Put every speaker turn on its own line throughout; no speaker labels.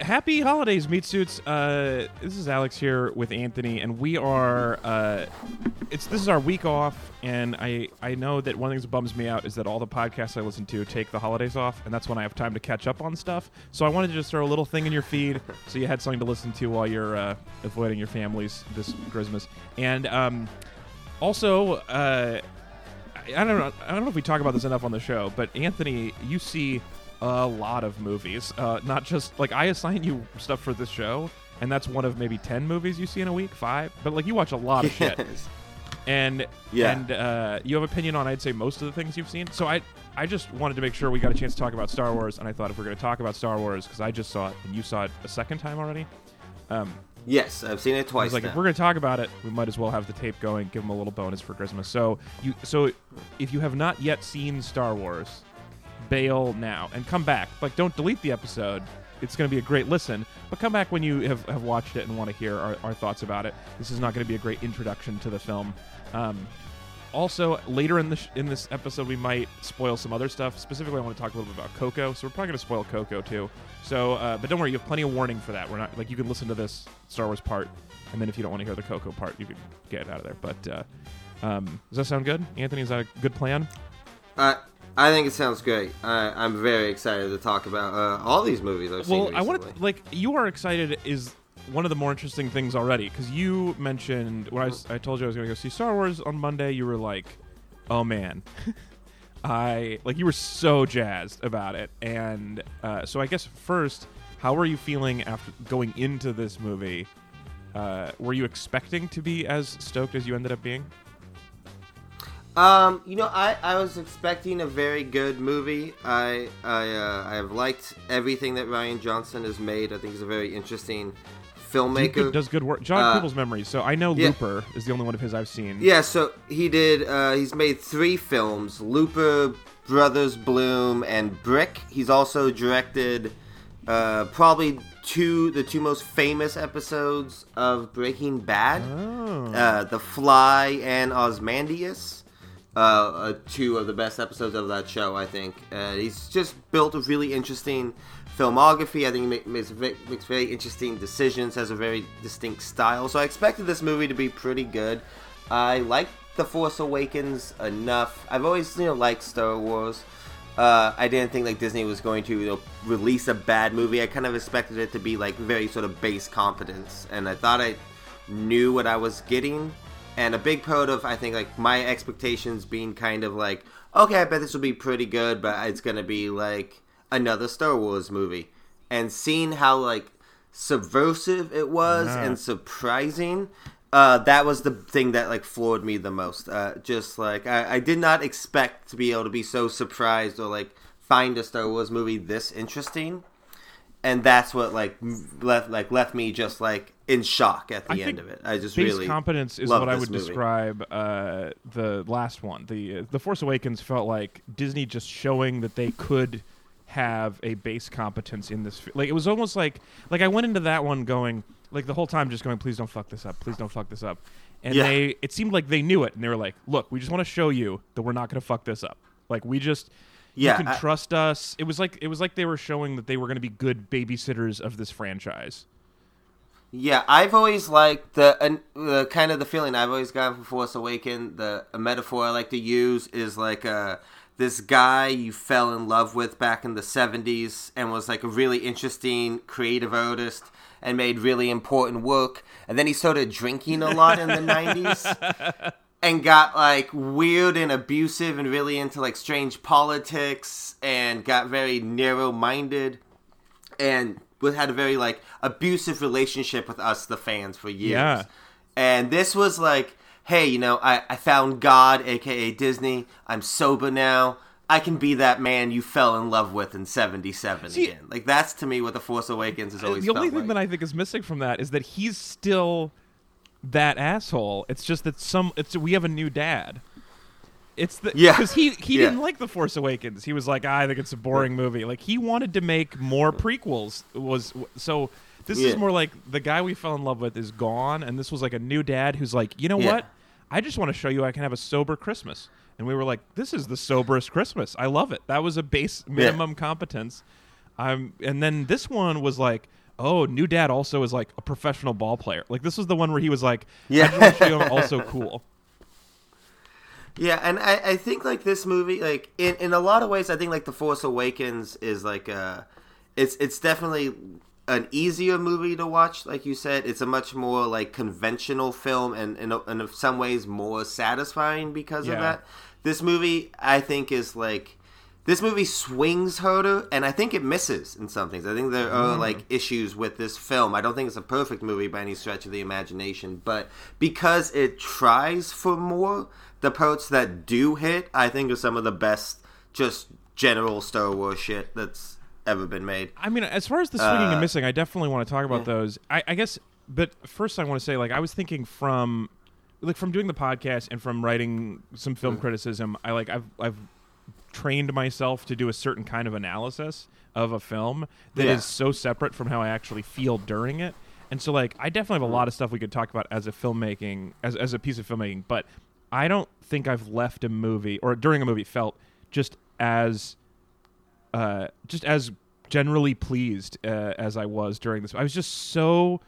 happy holidays, meat suits. Uh, this is Alex here with Anthony, and we are. Uh, it's this is our week off, and I I know that one of the things that bums me out is that all the podcasts I listen to take the holidays off, and that's when I have time to catch up on stuff. So I wanted to just throw a little thing in your feed, so you had something to listen to while you're uh, avoiding your families this Christmas, and um, also. Uh, I don't know. I don't know if we talk about this enough on the show, but Anthony, you see a lot of movies. Uh, not just like I assign you stuff for this show, and that's one of maybe ten movies you see in a week, five. But like you watch a lot of shit, and
Yeah.
and uh, you have opinion on I'd say most of the things you've seen. So I I just wanted to make sure we got a chance to talk about Star Wars, and I thought if we're going to talk about Star Wars because I just saw it and you saw it a second time already. Um,
Yes, I've seen it twice
like,
now.
if we're gonna talk about it, we might as well have the tape going. Give them a little bonus for Christmas. So you, so if you have not yet seen Star Wars, bail now and come back. Like, don't delete the episode. It's gonna be a great listen, but come back when you have, have watched it and want to hear our, our thoughts about it. This is not going to be a great introduction to the film. Um, also, later in the sh- in this episode, we might spoil some other stuff. Specifically, I want to talk a little bit about Coco. So we're probably going to spoil Coco too. So, uh, but don't worry, you have plenty of warning for that. We're not like you can listen to this Star Wars part, and then if you don't want to hear the Coco part, you can get out of there. But uh, um, does that sound good, Anthony? Is that a good plan?
Uh, I think it sounds great. I, I'm very excited to talk about uh, all these movies I've seen
Well, I want to like you are excited is one of the more interesting things already because you mentioned when I, was, I told you I was going to go see Star Wars on Monday. You were like, "Oh man." I like you were so jazzed about it, and uh, so I guess first, how were you feeling after going into this movie? Uh, were you expecting to be as stoked as you ended up being?
Um, you know, I, I was expecting a very good movie. I I uh, I have liked everything that Rian Johnson has made. I think he's a very interesting filmmaker.
good- does good work. John
Uh,
memories. So I know
yeah.
Looper is the only one of his I've seen.
Yeah, so he did. Uh, he's made three films: Looper, Brothers Bloom, and Brick. He's also directed uh, probably two the two most famous episodes of Breaking Bad,
Oh.
uh, The Fly and Ozymandias. Uh, uh, two of the best episodes of that show, I think. Uh, he's just built a really interesting filmography. I think he ma- makes, makes very interesting decisions, has a very distinct style. So I expected this movie to be pretty good. I like The Force Awakens enough. I've always, you know, liked Star Wars. Uh, I didn't think like Disney was going to you know, release a bad movie. I kind of expected it to be like very sort of base competence, and I thought I knew what I was getting. And a big part of I think like my expectations being kind of like, okay, I bet this will be pretty good, but it's gonna be like another Star Wars movie. And seeing how like subversive it was
Yeah.
and surprising, uh, that was the thing that like floored me the most. Uh, just like I, I did not expect to be able to be so surprised or like find a Star Wars movie this interesting, and that's what like left like left me just like in shock at the
I
end of it. I just
base
really
competence is what I would
movie.
describe uh, the last one. The uh, the Force Awakens felt like Disney just showing that they could have a base competence in this. Like it was almost like like I went into that one going like the whole time just going, please don't fuck this up, please don't fuck this up, and
Yeah.
they it seemed like they knew it and they were like, look, we just want to show you that we're not going to fuck this up. Like we just.
Yeah,
you can
I-
trust us. It was like it was like they were showing that they were going to be good babysitters of this franchise.
Yeah, I've always liked the, uh, the kind of the feeling I've always gotten from Force Awaken. The a metaphor I like to use is like uh, this guy you fell in love with back in the '70s and was like a really interesting creative artist and made really important work, and then he started drinking a lot in the '90s and got like weird and abusive and really into like strange politics and got very narrow-minded and we had a very like abusive relationship with us the fans for years
Yeah.
and this was like hey you know I, I found god aka disney i'm sober now i can be that man you fell in love with in 77
See-
again like that's to me what the force awakens has always
the only thing
like.
that I think is missing from that is that he's still that asshole. It's just that some it's we have a new dad. It's the
Yeah.
because he he
Yeah.
didn't like the Force Awakens. He was like, "Ah, I think it's a boring movie. Like he wanted to make more prequels. Was so this is more like the guy we fell in love with is gone, and this was like a new dad who's like, you know
Yeah.
what? I just want to show you I can have a sober Christmas. And we were like, this is the soberest Christmas. I love it. That was a base minimum competence. I'm, and then this one was like, oh, new dad also is like a professional ball player. Like this was the one where he was like,
Yeah.
yeah, I'm also cool.
Yeah, and I, I think like this movie, like in, in a lot of ways, I think like The Force Awakens is like uh it's it's definitely an easier movie to watch. Like you said, it's a much more like conventional film, and and in, in some ways more satisfying because
Yeah.
of that. This movie, I think, is like this movie swings harder, and I think it misses in some things. I think there are like issues with this film. I don't think it's a perfect movie by any stretch of the imagination, but because it tries for more, the parts that do hit, I think, are some of the best, just general Star Wars shit that's ever been made.
I mean, as far as the swinging
Uh,
and missing, I definitely want to talk about
yeah.
those. I, I guess, but first, I want to say, like, I was thinking from, like, from doing the podcast and from writing some film criticism. I like, I've, I've trained myself to do a certain kind of analysis of a film that is
Yeah.
so separate from how I actually feel during it. And so, like, I definitely have a lot of stuff we could talk about as a filmmaking, as as a piece of filmmaking. But I don't think I've left a movie or during a movie felt just as uh, just as generally pleased uh, as I was during this. I was just so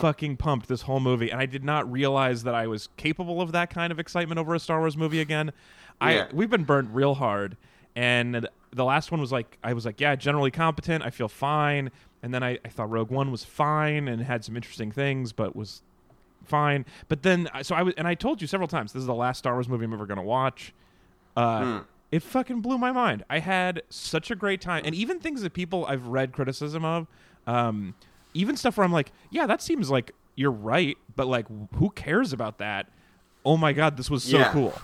fucking pumped this whole movie, and I did not realize that I was capable of that kind of excitement over a Star Wars movie again. I we've been burnt real hard, and the last one was like I was like, yeah, generally competent. I feel fine, and then I, I thought Rogue One was fine and had some interesting things, but was fine. But then so I was, and I told you several times this is the last Star Wars movie I'm ever gonna watch. Uh, It fucking blew my mind. I had such a great time, and even things that people I've read criticism of, um, even stuff where I'm like, yeah, that seems like you're right, but like, who cares about that? Oh my god, this was so
Yeah.
cool.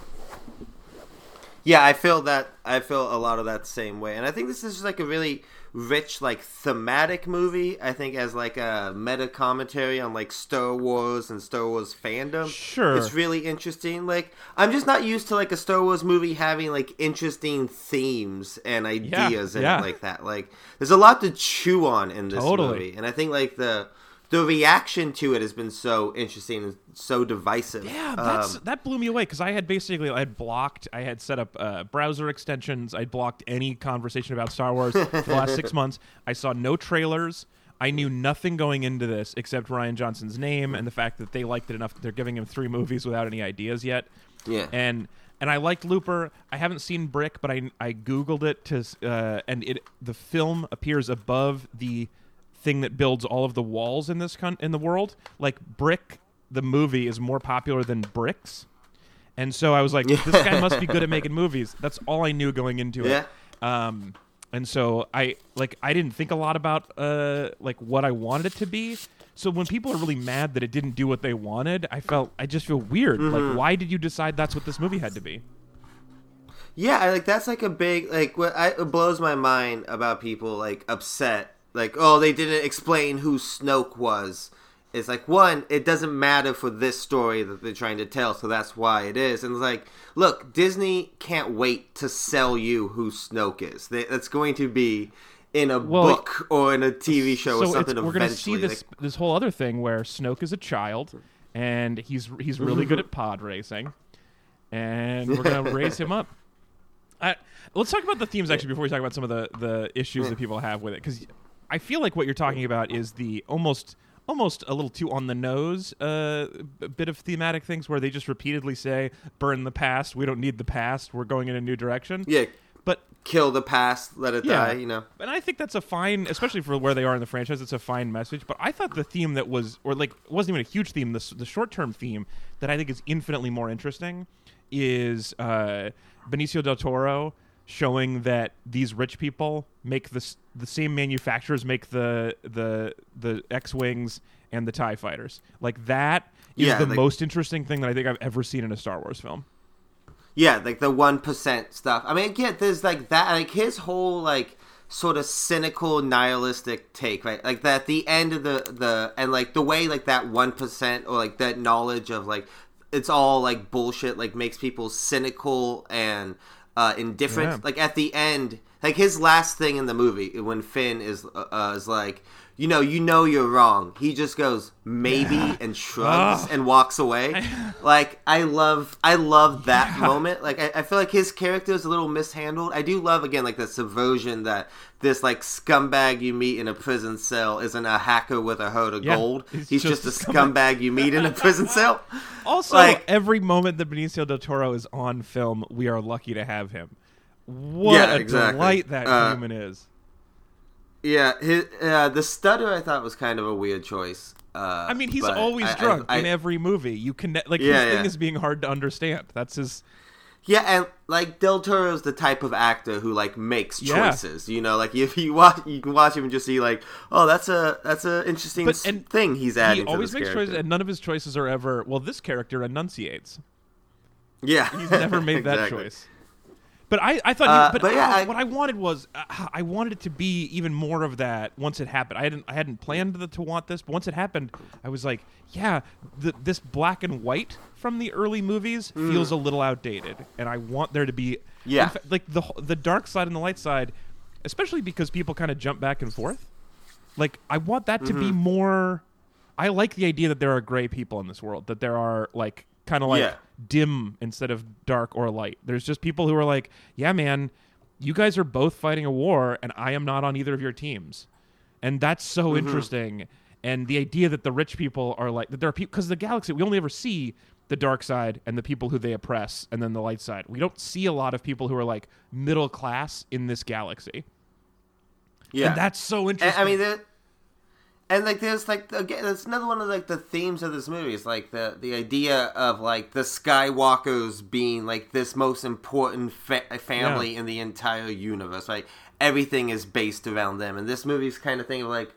Yeah, I feel that. I feel a lot of that same way, and I think this is just like a really rich, like thematic movie. I think as like a meta commentary on like Star Wars and Star Wars fandom.
Sure.
it's really interesting. Like I'm just not used to like a Star Wars movie having like interesting themes and ideas in
yeah.
it like that. Like there's a lot to chew on in this
Totally.
movie, and I think like the the reaction to it has been so interesting and so divisive.
Yeah, that's
Um,
that blew me away because I had basically I had blocked, I had set up uh, browser extensions, I blocked any conversation about Star Wars for the last six months. I saw no trailers. I knew nothing going into this except Rian Johnson's name and the fact that they liked it enough that they're giving him three movies without any ideas yet.
Yeah.
and and I liked Looper. I haven't seen Brick, but I I googled it to uh, and it the film appears above the thing that builds all of the walls in this con- in the world. Like Brick, the movie is more popular than Bricks, and so I was like, this guy must be good at making movies. That's all I knew going into
Yeah.
it. Um, and so I like I didn't think a lot about uh like what I wanted it to be. So when people are really mad that it didn't do what they wanted, I felt I just feel weird. Like why did you decide that's what this movie had to be?
Yeah, I, like that's like a big like what I, it blows my mind about people like upset like oh they didn't explain who Snoke was. It's like one, it doesn't matter for this story that they're trying to tell, so that's why it is. And it's like, look, Disney can't wait to sell you who Snoke is. That's going to be in a
Well,
book or in a TV show or
so
something.
we're gonna see
eventually.
this this whole other thing where Snoke is a child and he's he's really good at pod racing, and we're gonna raise him up. Uh, let's talk about the themes actually before we talk about some of the the issues that people have with it because I feel like what you're talking about is the almost almost a little too on the nose uh, bit of thematic things where they just repeatedly say burn the past we don't need the past we're going in a new direction
yeah,
but
kill the past, let it
Yeah.
die. You know.
and I think that's a fine, especially for where they are in the franchise. It's a fine message. But I thought the theme that was, or like, wasn't even a huge theme. The, the short term theme that I think is infinitely more interesting is uh, Benicio del Toro showing that these rich people make the the same manufacturers make the the the X wings and the Tie fighters. Like that is
Yeah,
the
like-
most interesting thing that I think I've ever seen in a Star Wars film.
Yeah, like the one percent stuff. I mean, again, there's like that, like his whole like sort of cynical, nihilistic take, right? Like that, the end of the the and like the way like that one percent or like that knowledge of like it's all like bullshit, like makes people cynical and uh, indifferent.
Yeah.
Like at the end, like his last thing in the movie when Finn is uh, uh, is like. You know, you know you're wrong. He just goes maybe and shrugs
Ugh.
and walks away. like I love, I love that
Yeah.
moment. Like I, I feel like his character is a little mishandled. I do love again like the subversion that this like scumbag you meet in a prison cell isn't a hacker with a herd of
Yeah,
gold.
he's
He's,
just
just,
a
a scumbag you meet in a prison cell.
Also,
Like-
every moment that Benicio del Toro is on film, we are lucky to have him. What
Yeah,
a
exactly.
delight that
Uh,
human is.
Yeah, his, uh, the stutter I thought was kind of a weird choice. Uh,
I mean, he's always
I- I-
drunk
I-
in every movie. You can like
Yeah,
his thing
yeah.
is being hard to understand. That's his.
Yeah, and like Del Toro's the type of actor who like makes
Yeah.
choices. You know, like if you watch, you can watch him and just see like, oh, that's a that's an interesting
But- and
thing he's
He
adding. to
always makes
character.
choices, and none of his choices are ever. Well, this character enunciates.
yeah,
He's never made that choice. But I, I thought,
Uh,
but,
but yeah,
uh,
I-
what I wanted was, uh, I wanted it to be even more of that once it happened. I hadn't, I hadn't planned the, to want this, but once it happened, I was like, yeah, the, this black and white from the early movies feels a little outdated, and I want there to be,
Mm. Yeah.
in fa- like the the dark side and the light side, especially because people kind of jump back and forth. Like, I want that to
Mm-hmm.
be more. I like the idea that there are gray people in this world, that there are like kind of like
Yeah.
dim instead of dark or light. There's just people who are like, yeah, man, you guys are both fighting a war, and I am not on either of your teams, and that's so
Mm-hmm.
interesting. And the idea that the rich people are like that there are people because the galaxy we only ever see the dark side and the people who they oppress, and then the light side. We don't see a lot of people who are like middle class in this galaxy,
yeah.
and that's so interesting.
I mean, there, and like there's like again, that's another one of like the themes of this movie is like the the idea of like the Skywalkers being like this most important fa- family in the entire universe. Right, everything is based around them, and this movie's kind of thing of like,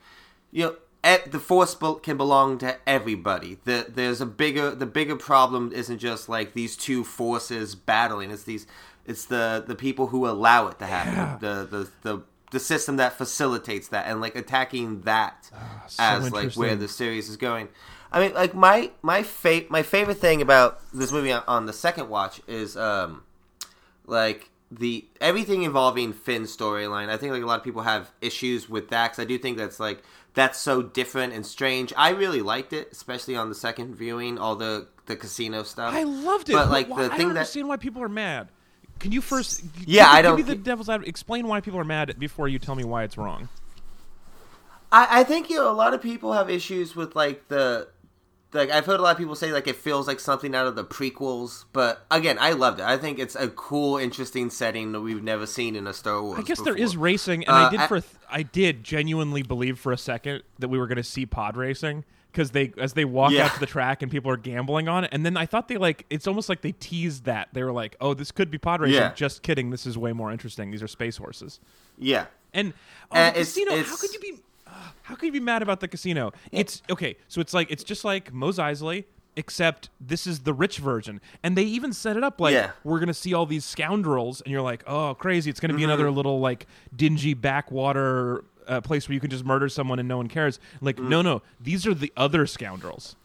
you know. The force can belong to everybody. The, there's a bigger the bigger problem isn't just like these two forces battling. It's these it's the the people who allow it to happen.
Yeah.
The, the the the system that facilitates that and like attacking that
Ah, so
as like where the series is going. I mean, like my my fa- my favorite thing about this movie on, on the second watch is um like the everything involving Finn's storyline. I think like a lot of people have issues with that because I do think that's like that's so different and strange. I really liked it, especially on the second viewing, all the the casino stuff.
I loved it.
But like
why,
the
I
thing
don't
that
understand why people are mad. Can you first?
Yeah,
give,
I don't
me the devil's advocate. Explain why people are mad before you tell me why it's wrong.
I, I think you know a lot of people have issues with like the like I've heard a lot of people say like it feels like something out of the prequels, but again, I loved it. I think it's a cool, interesting setting that we've never seen in a Star Wars.
I guess there
before.
is racing, and I
Uh,
did
I-
for I did genuinely believe for a second that we were going to see pod racing because they as they walk
Yeah.
out to the track and people are gambling on it, and then I thought they like it's almost like they teased that they were like, oh, this could be pod racing.
Yeah.
Just kidding, this is way more interesting. These are space horses.
Yeah,
And oh,
Uh,
the
it's-
casino. How could you be? uh, How could you be mad about the casino? It's okay. So it's like it's just like Mos Eisley, except this is the rich version, and they even set it up like
Yeah.
we're gonna see all these scoundrels, and you're like, oh, crazy! It's gonna be
Mm-hmm.
another little like dingy backwater uh, place where you can just murder someone and no one cares. Like,
Mm.
no, no, these are the other scoundrels.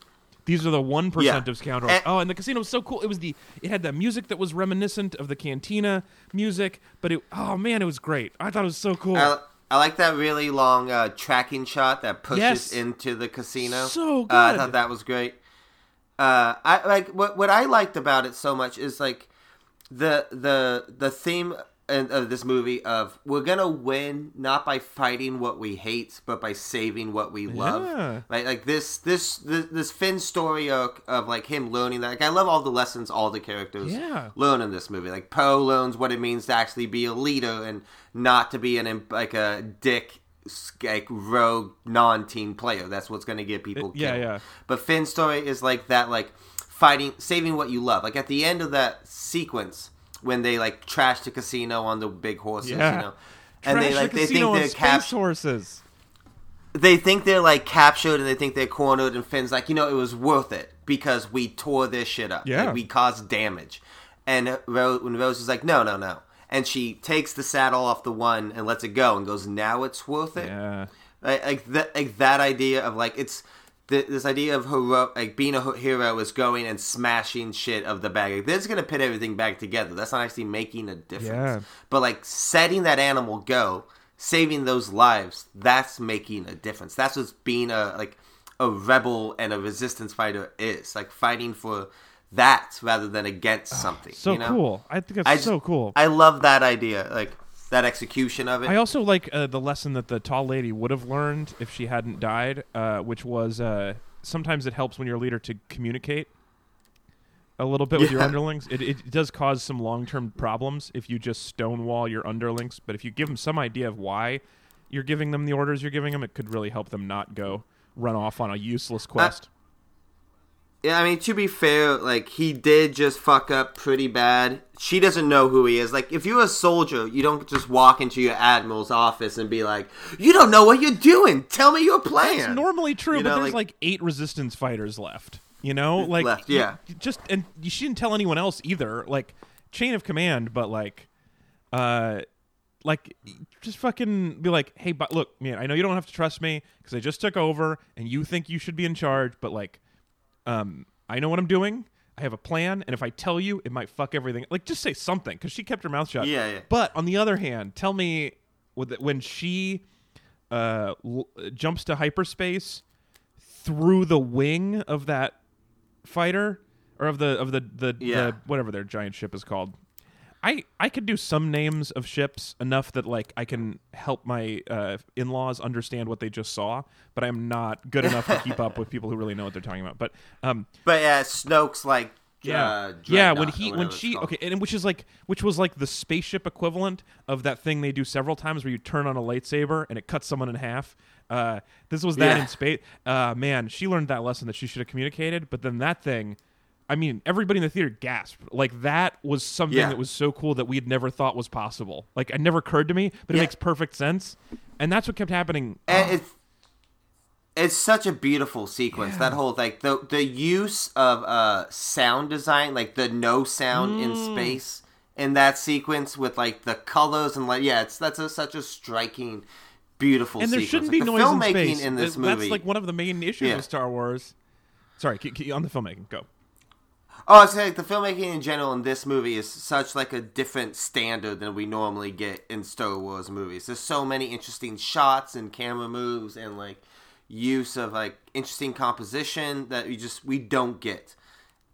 These are the one percent
Yeah.
of scoundrels.
And-
oh, and the casino was so cool. It was the it had the music that was reminiscent of the cantina music, but it oh man, it was great. I thought it was so cool.
I, I like that really long uh, tracking shot that pushes
Yes.
into the casino.
So
Uh, I thought that was great. Uh, I like what what I liked about it so much is like the the the theme of this movie of we're gonna win not by fighting what we hate but by saving what we
Yeah.
love right like this this this, this Finn story of, of like him learning that like I love all the lessons all the characters
Yeah.
learn in this movie like Poe learns what it means to actually be a leader and not to be an like a dick like rogue non-team player that's what's gonna get people
yeah,
killed.
yeah.
But Finn's story is like that, like fighting, saving what you love. Like at the end of that sequence when they like trash the casino on the big horses,
Yeah.
you know, and they like
the
they think they're captured.
horses.
They think they're like captured and they think they're cornered. And Finn's like, you know, it was worth it because we tore this shit up.
Yeah.
Like, we caused damage. And Rose, when Rose is like, no, no, no. And she takes the saddle off the one and lets it go and goes, now it's worth it.
Yeah.
like, like that like that idea of like it's th- this idea of hero like being a hero is going and smashing shit of the bag like, this is gonna put everything back together that's not actually making a difference
Yeah.
but like setting that animal go saving those lives, that's making a difference. That's what being a like a rebel and a resistance fighter is like fighting for that rather than against something.
So
you know?
cool. I think it's
I
so cool.
I love that idea, like that execution of it.
I also like uh, the lesson that the tall lady would have learned if she hadn't died, uh, which was uh, sometimes it helps when you're a leader to communicate a little bit with your underlings. It, it does cause some long term problems if you just stonewall your underlings, but if you give them some idea of why you're giving them the orders you're giving them, it could really help them not go run off on a useless quest.
Yeah, I mean, to be fair, like he did just fuck up pretty bad. She doesn't know who he is. Like, if you're a soldier, you don't just walk into your admiral's office and be like, "You don't know what you're doing. Tell me your plan."
It's normally true,
You
but
know,
there's
like-
like eight resistance fighters left. You know, like
Left, yeah.
just and you shouldn't tell anyone else either. Like chain of command, but like, uh, like just fucking be like, hey, but look, man, I know you don't have to trust me because I just took over, and you think you should be in charge, but like, um, I know what I'm doing. I have a plan, and if I tell you, it might fuck everything. Like, just say something because she kept her mouth shut.
Yeah, yeah.
But on the other hand, tell me when she uh, l- jumps to hyperspace through the wing of that fighter or of the of the the,
Yeah.
the whatever their giant ship is called. I I could do some names of ships enough that like I can help my uh, in-laws understand what they just saw, but I'm not good enough to keep up with people who really know what they're talking about. But um,
But yeah, Snoke's like,
yeah,
uh,
yeah. When he when she
called.
okay, and which is like which was like the spaceship equivalent of that thing they do several times where you turn on a lightsaber and it cuts someone in half. Uh, this was that
Yeah.
in space. Uh, man, she learned that lesson that she should have communicated. But then that thing, I mean, everybody in the theater gasped. Like that was something
Yeah.
that was so cool that we had never thought was possible. Like it never occurred to me, but it
Yeah.
makes perfect sense. And that's what kept happening.
and it's it's such a beautiful sequence. That whole like the the use of uh sound design, like the no sound in
Mm.
space in that sequence with like the colors and like yeah, it's that's a, such a striking, beautiful.
and there
sequence.
shouldn't
Like,
be
the
noise in space.
in this
Th-
movie.
That's like one of the main issues
Yeah.
of Star Wars. Sorry, on the filmmaking. Go.
Oh, I say like the filmmaking in general in this movie is such like a different standard than we normally get in Star Wars movies. There's so many interesting shots and camera moves and like use of like interesting composition that we just we don't get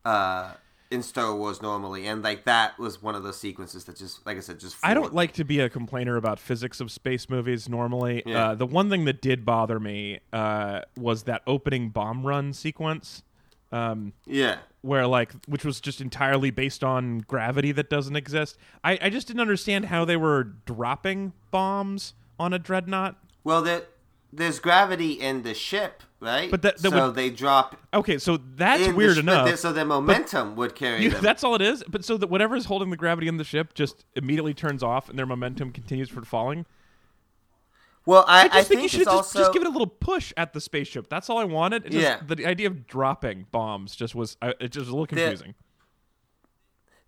uh in Star Wars normally. And like that was one of those sequences that just like I said just
I don't
me.
like to be a complainer about physics of space movies normally.
Yeah.
Uh, the one thing that did bother me uh, was that opening bomb run sequence, um,
Yeah.
where like, which was just entirely based on gravity that doesn't exist. I, I just didn't understand how they were dropping bombs on a dreadnought.
Well there there's gravity in the ship, right?
But that- that
so
would-
they drop
Okay, so that's weird
ship,
enough.
so the momentum would carry
You-
them.
that's all it is. But so that whatever is holding the gravity in the ship just immediately turns off, and their momentum continues for falling.
Well, I,
I just
I
think, you should just,
also
just give it a little push at the spaceship. That's all I wanted. Just-
Yeah.
The idea of dropping bombs just was it just was a little confusing.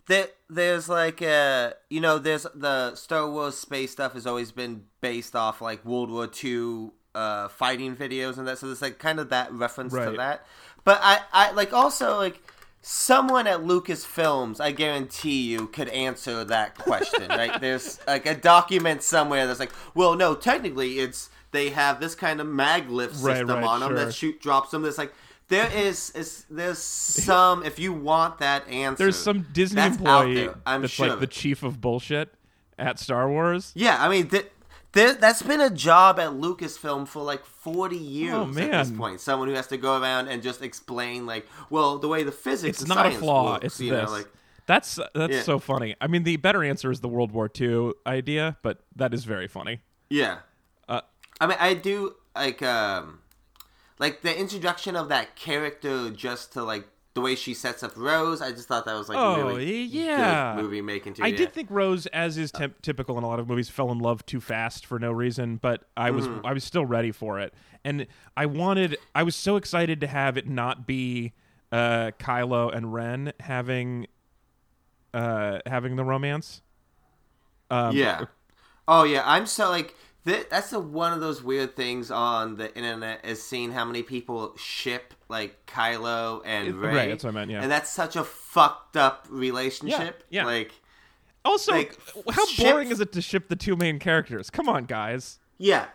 there, there's like uh you know there's the Star Wars space stuff has always been based off like World War II uh fighting videos and that so there's like kind of that reference to that but I I like also like someone at Lucasfilms I guarantee you could answer that question right there's like a document somewhere that's like well no technically it's they have this kind of maglev
Right,
system
right,
on them
sure.
that shoot drops them there's like there is, is there's some if you want that answer
There's some Disney
that's
employee
there, I'm
that's
sure.
like the chief of bullshit at Star Wars.
Yeah, I mean, th- th- that's been a job at Lucasfilm for like 40 years
Oh,
at this
man.
point. Someone who has to go around and just explain, like, well, the way the physics
It's not a flaw.
works,
it's
you
this.
know, like,
that's that's
Yeah.
so funny. I mean, the better answer is the World War II idea, but that is very funny.
yeah.
Uh,
I mean, I do, like, um, like the introduction of that character just to, like, the way she sets up Rose, I just thought that was, like,
Oh,
really
yeah.
good movie making, too.
I
yeah.
did think Rose, as is temp- typical in a lot of movies, fell in love too fast for no reason. But I was
Mm-hmm.
I was still ready for it, and I wanted. I was so excited to have it not be uh, Kylo and Ren having uh, having the romance. Um,
yeah. Oh yeah, I'm so like that's a, one of those weird things on the internet is seeing how many people ship like Kylo and Rey.
right, that's what I meant, yeah.
and that's such a fucked up relationship.
yeah.
Like,
Also,
like,
how
ship-
boring is it to ship the two main characters? Come on, guys.
Yeah,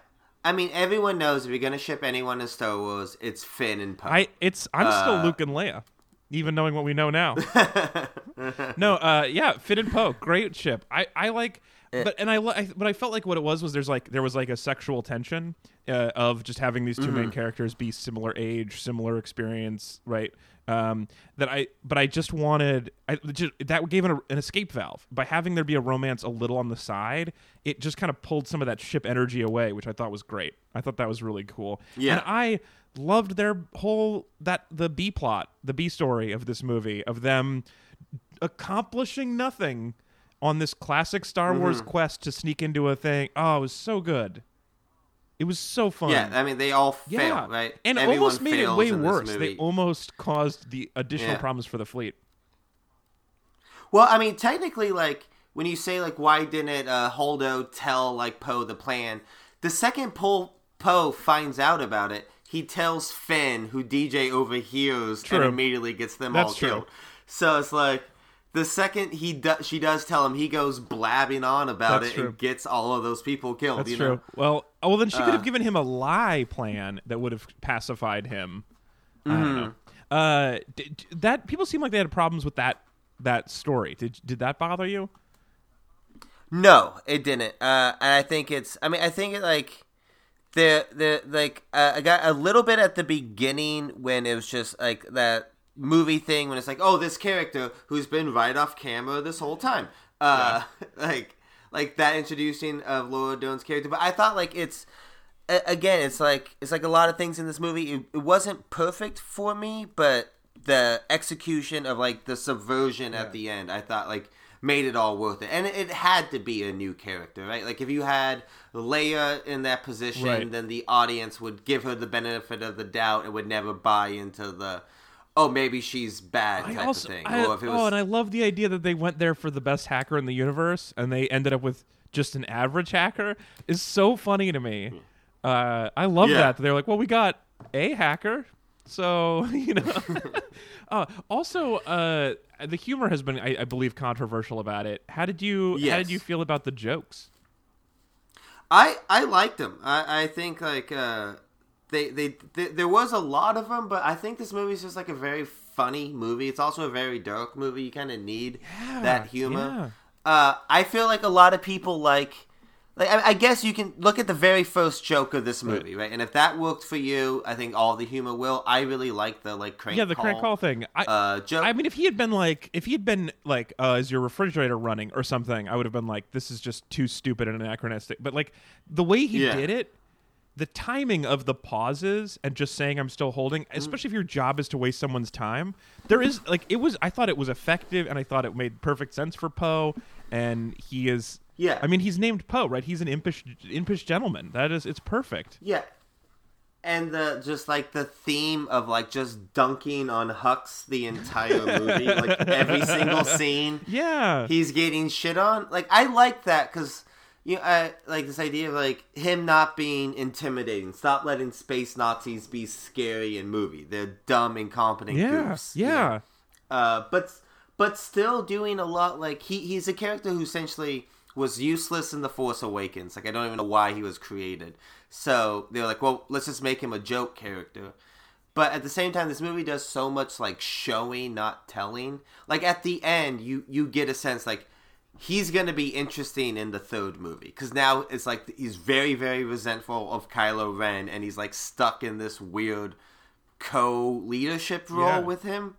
I mean, everyone knows if you're gonna ship anyone in Star Wars, it's Finn and Poe.
I it's I'm still
Uh,
Luke and Leia, even knowing what we know now. no, uh, yeah, Finn and Poe, great ship. I I like,
Eh.
but and I, I but I felt like what it was was there's like there was like a sexual tension uh, of just having these 2
Mm-hmm.
main characters be similar age, similar experience, right? Um, that I but I just wanted I just that gave it a, an escape valve by having there be a romance a little on the side. It just kind of pulled some of that ship energy away, which I thought was great. I thought that was really cool.
Yeah.
And I loved their whole that the B plot, the B story of this movie of them accomplishing nothing on this classic Star Wars
Mm-hmm.
quest to sneak into a thing. Oh, it was so good. It was so fun.
yeah, I mean, they all
Yeah.
fail, right?
And
Everyone
almost made it way worse. They almost caused the additional
Yeah.
problems for the fleet.
Well, I mean, technically, like when you say like, why didn't uh, Holdo tell like Poe the plan? The second Poe Poe finds out about it, he tells Finn, who DJ overhears
True.
and immediately gets them
That's
all
true.
killed. So it's like the second he do- she does tell him, he goes blabbing on about
That's
it
true.
and gets all of those people killed.
That's
you
true.
know?
Well, oh, well, then she could
Uh,
have given him a lie plan that would have pacified him. I
Mm-hmm.
don't know. Uh, d- d- that people seem like they had problems with that that story. Did did that bother you?
No, it didn't. Uh, and I think it's. I mean, I think it like the the like uh, I got a little bit at the beginning when it was just like that movie thing when it's like, oh, this character who's been right off camera this whole time, uh, like like that introducing of Laura Dern's character. But I thought like it's again, it's like it's like a lot of things in this movie. It, it wasn't perfect for me, but the execution of like the subversion at the end, I thought like made it all worth it. And it, it had to be a new character, right? Like if you had Leia in that position,
Right.
then the audience would give her the benefit of the doubt and would never buy into the oh maybe she's bad type
also,
of thing.
I,
it was
oh, and I love the idea that they went there for the best hacker in the universe, and they ended up with just an average hacker. Is so funny to me. Uh, I love
Yeah.
that. They're like, well, we got a hacker, so you know. uh, also, uh, the humor has been, I, I believe, controversial about it. How did you? How did you feel about the jokes?
I I liked them. I I think like uh they, they they there was a lot of them, but I think this movie is just like a very funny movie. It's also a very dark movie. You kind of need that humor. Uh, I feel like a lot of people like. Like, I, I guess you can look at the very first joke of this movie, right? And if that worked for you, I think all the humor will. I really like the like crank
Yeah, the
call,
crank call thing. I,
uh, joke.
I mean, if he had been like, if he had been like, uh, is your refrigerator running or something, I would have been like, this is just too stupid and anachronistic. But like the way he
Yeah.
did it, the timing of the pauses and just saying I'm still holding,
Mm.
especially if your job is to waste someone's time, there is like it was. I thought it was effective and I thought it made perfect sense for Poe, and he is.
Yeah.
I mean, he's named Poe, right? He's an impish, impish gentleman. That is, it's perfect.
Yeah. And the just like the theme of like just dunking on Hux the entire movie, like every single scene,
Yeah.
he's getting shit on. Like I like that because you know, I like this idea of like him not being intimidating. Stop letting space Nazis be scary in movie. They're dumb, incompetent
yeah.
goofs. you know?
Yeah.
uh, but but still doing a lot. Like he he's a character who essentially was useless in the Force Awakens. Like I don't even know why he was created. So they're like, well, let's just make him a joke character. But at the same time, this movie does so much like showing, not telling. Like at the end, you you get a sense like he's gonna be interesting in the third movie because now it's like he's very very resentful of Kylo Ren and he's like stuck in this weird co-leadership role
Yeah.
with him.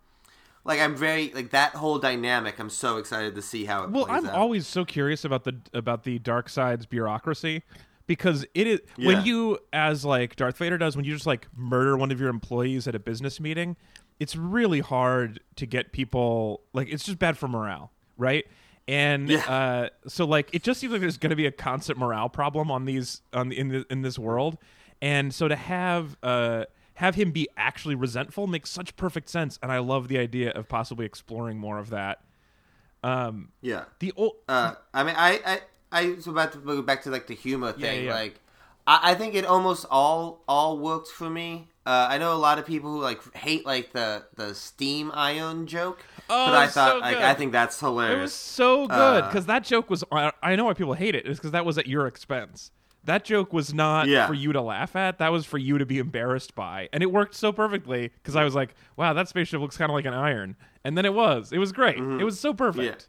Like I'm very like that whole dynamic. I'm so excited to see how it
Well, I'm
out.
always so curious about the about the dark side's bureaucracy because it is
Yeah.
when you as like Darth Vader does when you just like murder one of your employees at a business meeting, it's really hard to get people like it's just bad for morale, right? And
Yeah.
uh, so like it just seems like there's going to be a constant morale problem on these on in the, in this world, and so to have uh have him be actually resentful makes such perfect sense, and I love the idea of possibly exploring more of that. Um,
yeah.
the old
Uh, I mean, I, I, I was about to go back to like the humor thing.
yeah.
Like, I, I think it almost all all worked for me. Uh, I know a lot of people who like hate like the the steam iron joke,
Oh,
but I thought
so
like. I think that's hilarious.
It was so good
Uh,
because that joke was. I know why people hate it. Is because that was at your expense. That joke was not
Yeah.
for you to laugh at. That was for you to be embarrassed by, and it worked so perfectly because I was like, "Wow, that spaceship looks kind of like an iron," and then it was. It was great. It was so perfect.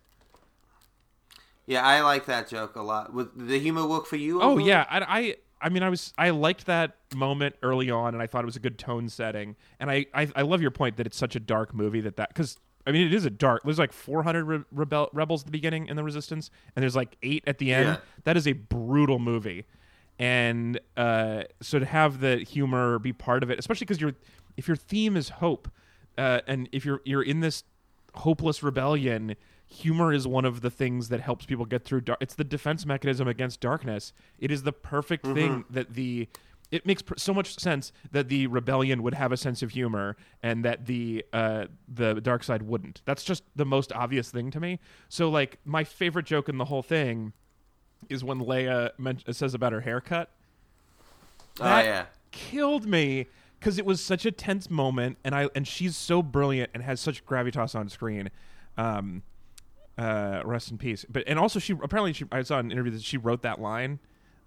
Yeah, I like that joke a lot. Would the humor work for you?
Oh yeah, I, I I mean I was I liked that moment early on, and I thought it was a good tone setting. And I I, I love your point that it's such a dark movie that that because I mean it is a dark. There's like 400 re- rebel rebels at the beginning in the Resistance, and there's like eight at the end.
Yeah.
That is a brutal movie, and uh, so to have the humor be part of it, especially because your if your theme is hope, uh, and if you're you're in this hopeless rebellion humor is one of the things that helps people get through dark it's the defense mechanism against darkness. It is the perfect thing that the it makes pr- so much sense that the rebellion would have a sense of humor and that the uh the dark side wouldn't. That's just the most obvious thing to me. So like my favorite joke in the whole thing is when leia men- says about her haircut.
Oh yeah.
killed me because it was such a tense moment, and I and she's so brilliant and has such gravitas on screen. Um, uh, rest in peace. But and also she apparently she I saw an interview that she wrote that line.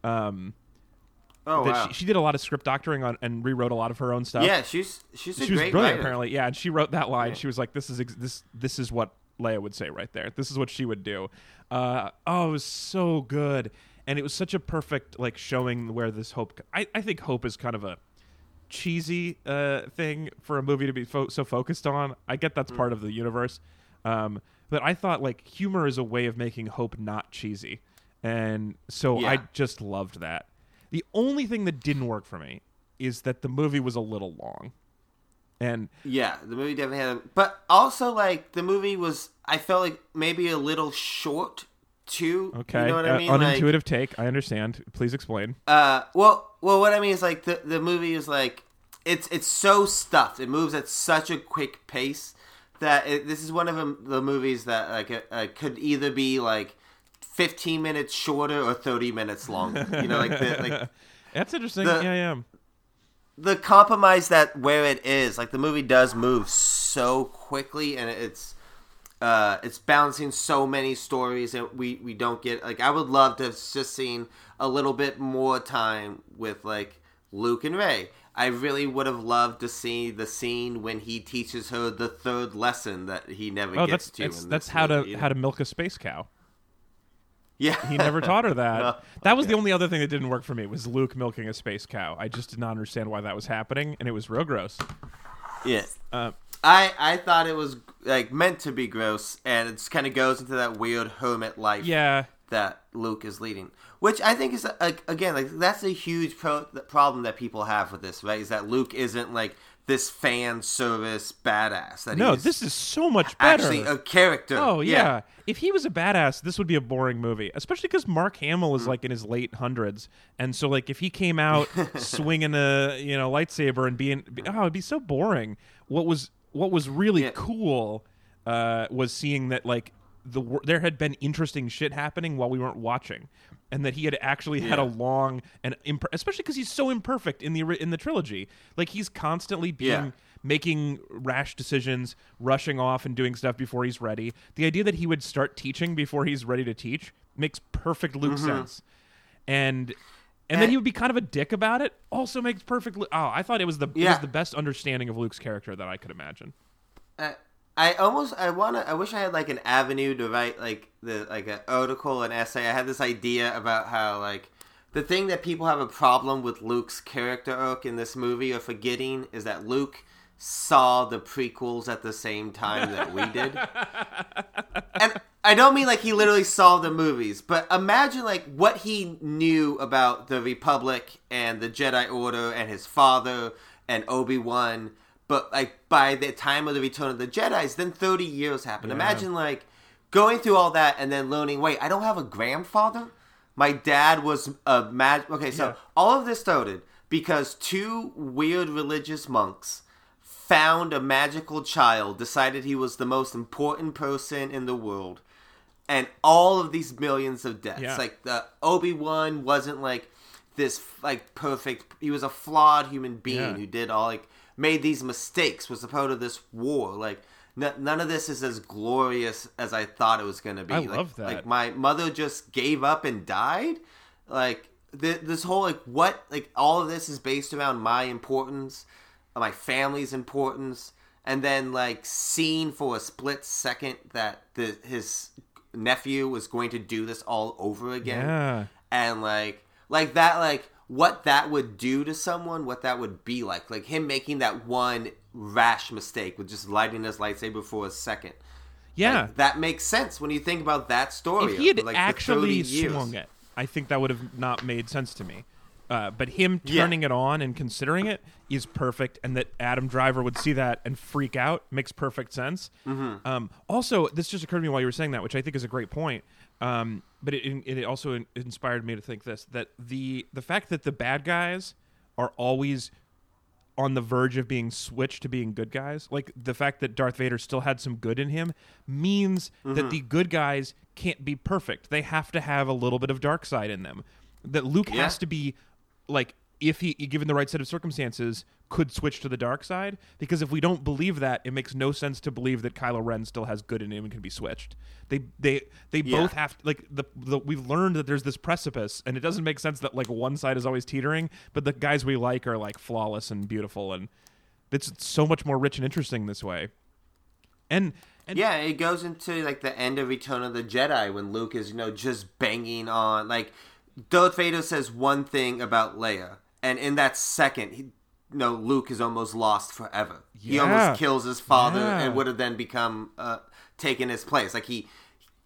Um,
Oh wow.
she, she did a lot of script doctoring on and rewrote a lot of her own stuff.
yeah, she's she's a
she was
great
brilliant
writer.
apparently. Yeah, and she wrote that line. She was like, "This is ex- this this is what Leia would say right there. This is what she would do." Uh, oh, it was so good, and it was such a perfect like showing where this hope. I I think hope is kind of a cheesy uh, thing for a movie to be fo- so focused on. I get
Mm.
that's part of the universe, um, but I thought like humor is a way of making hope not cheesy, and so I just loved that. The only thing that didn't work for me is that the movie was a little long, and
Yeah, the movie definitely had, a, but also like the movie was. I felt like maybe a little short too.
okay,
you know what
uh,
I mean? Like,
unintuitive take. I understand. Please explain.
Uh, well, well, what I mean is like the the movie is like it's it's so stuffed. It moves at such a quick pace that it, this is one of them, the movies that like uh, uh, could either be like fifteen minutes shorter or thirty minutes longer. You know, like the, like
That's interesting.
the-
yeah, yeah.
the compromise that where it is like the movie does move so quickly and it's uh it's balancing so many stories and we we don't get like i would love to have just seen a little bit more time with like luke and rey i really would have loved to see the scene when he teaches her the third lesson that he never
Oh,
gets
that's
to
that's,
in
that's how to
movie, you know?
how to milk a space cow.
yeah
He never taught her that.
Oh,
that was the only other thing that didn't work for me was Luke milking a space cow. I just did not understand why that was happening, and it was real gross.
yeah
Uh,
I, I thought it was like meant to be gross and it kind of goes into that weird hermit life
yeah,
that Luke is leading, which I think is like again like that's a huge pro- problem that people have with this, right? Is that Luke isn't like this fan service badass. That
no, this is so much better.
actually a character.
Oh yeah. If he was a badass, this would be a boring movie. Especially because Mark Hamill
Mm.
is like in his late hundreds, and so like if he came out swinging a you know lightsaber and being oh, it'd be so boring. What was what was really
Yeah.
cool uh, was seeing that like the there had been interesting shit happening while we weren't watching, and that he had actually had a long and imp- especially because he's so imperfect in the in the trilogy. Like he's constantly being
Yeah.
making rash decisions, rushing off and doing stuff before he's ready. The idea that he would start teaching before he's ready to teach makes perfect Luke mm-hmm. sense. And and then he would be kind of a dick about it. Also makes perfect. Lu- Oh, I thought it was the it was the best understanding of Luke's character that I could imagine.
I, I almost I wanna I wish I had like an avenue to write like the like an article an essay. I had this idea about how like the thing that people have a problem with Luke's character arc in this movie are forgetting is that Luke saw the prequels at the same time that we did. and I don't mean like he literally saw the movies, but imagine like what he knew about the Republic and the Jedi Order and his father and Obi Wan. But like by the time of the Return of the Jedi's, then thirty years happened.
Yeah.
Imagine like going through all that and then learning. Wait, I don't have a grandfather. My dad was a mag. Okay, so
Yeah.
all of this started because two weird religious monks found a magical child, decided he was the most important person in the world, and all of these millions of deaths.
Yeah.
Like the Obi Wan wasn't like this like perfect. He was a flawed human being
Yeah.
who did all like made these mistakes. Was a part of this war. Like n- none of this is as glorious as I thought it was going to be.
I
like,
love that.
Like my mother just gave up and died. Like th- this whole like what like all of this is based around my importance, my family's importance, and then like seeing for a split second that the his nephew was going to do this all over again
Yeah.
and like like that like what that would do to someone what that would be like like him making that one rash mistake with just lighting his lightsaber for a second
Yeah.
Like, that makes sense when you think about that story
if he had
like,
actually swung it, I think that would have not made sense to me. Uh, but him
Yeah.
turning it on and considering it is perfect, and that Adam Driver would see that and freak out makes perfect sense.
Mm-hmm.
Um, also, this just occurred to me while you were saying that, which I think is a great point. Um, but it, it also inspired me to think this: that the the fact that the bad guys are always on the verge of being switched to being good guys. Like the fact that Darth Vader still had some good in him means
Mm-hmm.
that the good guys can't be perfect. They have to have a little bit of dark side in them. That Luke
Yeah.
has to be like if he given the right set of circumstances could switch to the dark side because if we don't believe that it makes no sense to believe that Kylo Ren still has good in him and can be switched. They they they
Yeah.
both have like the, the we've learned that there's this precipice and it doesn't make sense that like one side is always teetering but the guys we like are like flawless and beautiful and it's so much more rich and interesting this way. And and
yeah, it goes into like the end of Return of the Jedi when Luke is, you know, just banging on like Darth Vader says one thing about Leia, and in that second, he, you know, Luke is almost lost forever. He almost kills his father
Yeah.
and would have then become uh, taken his place. Like he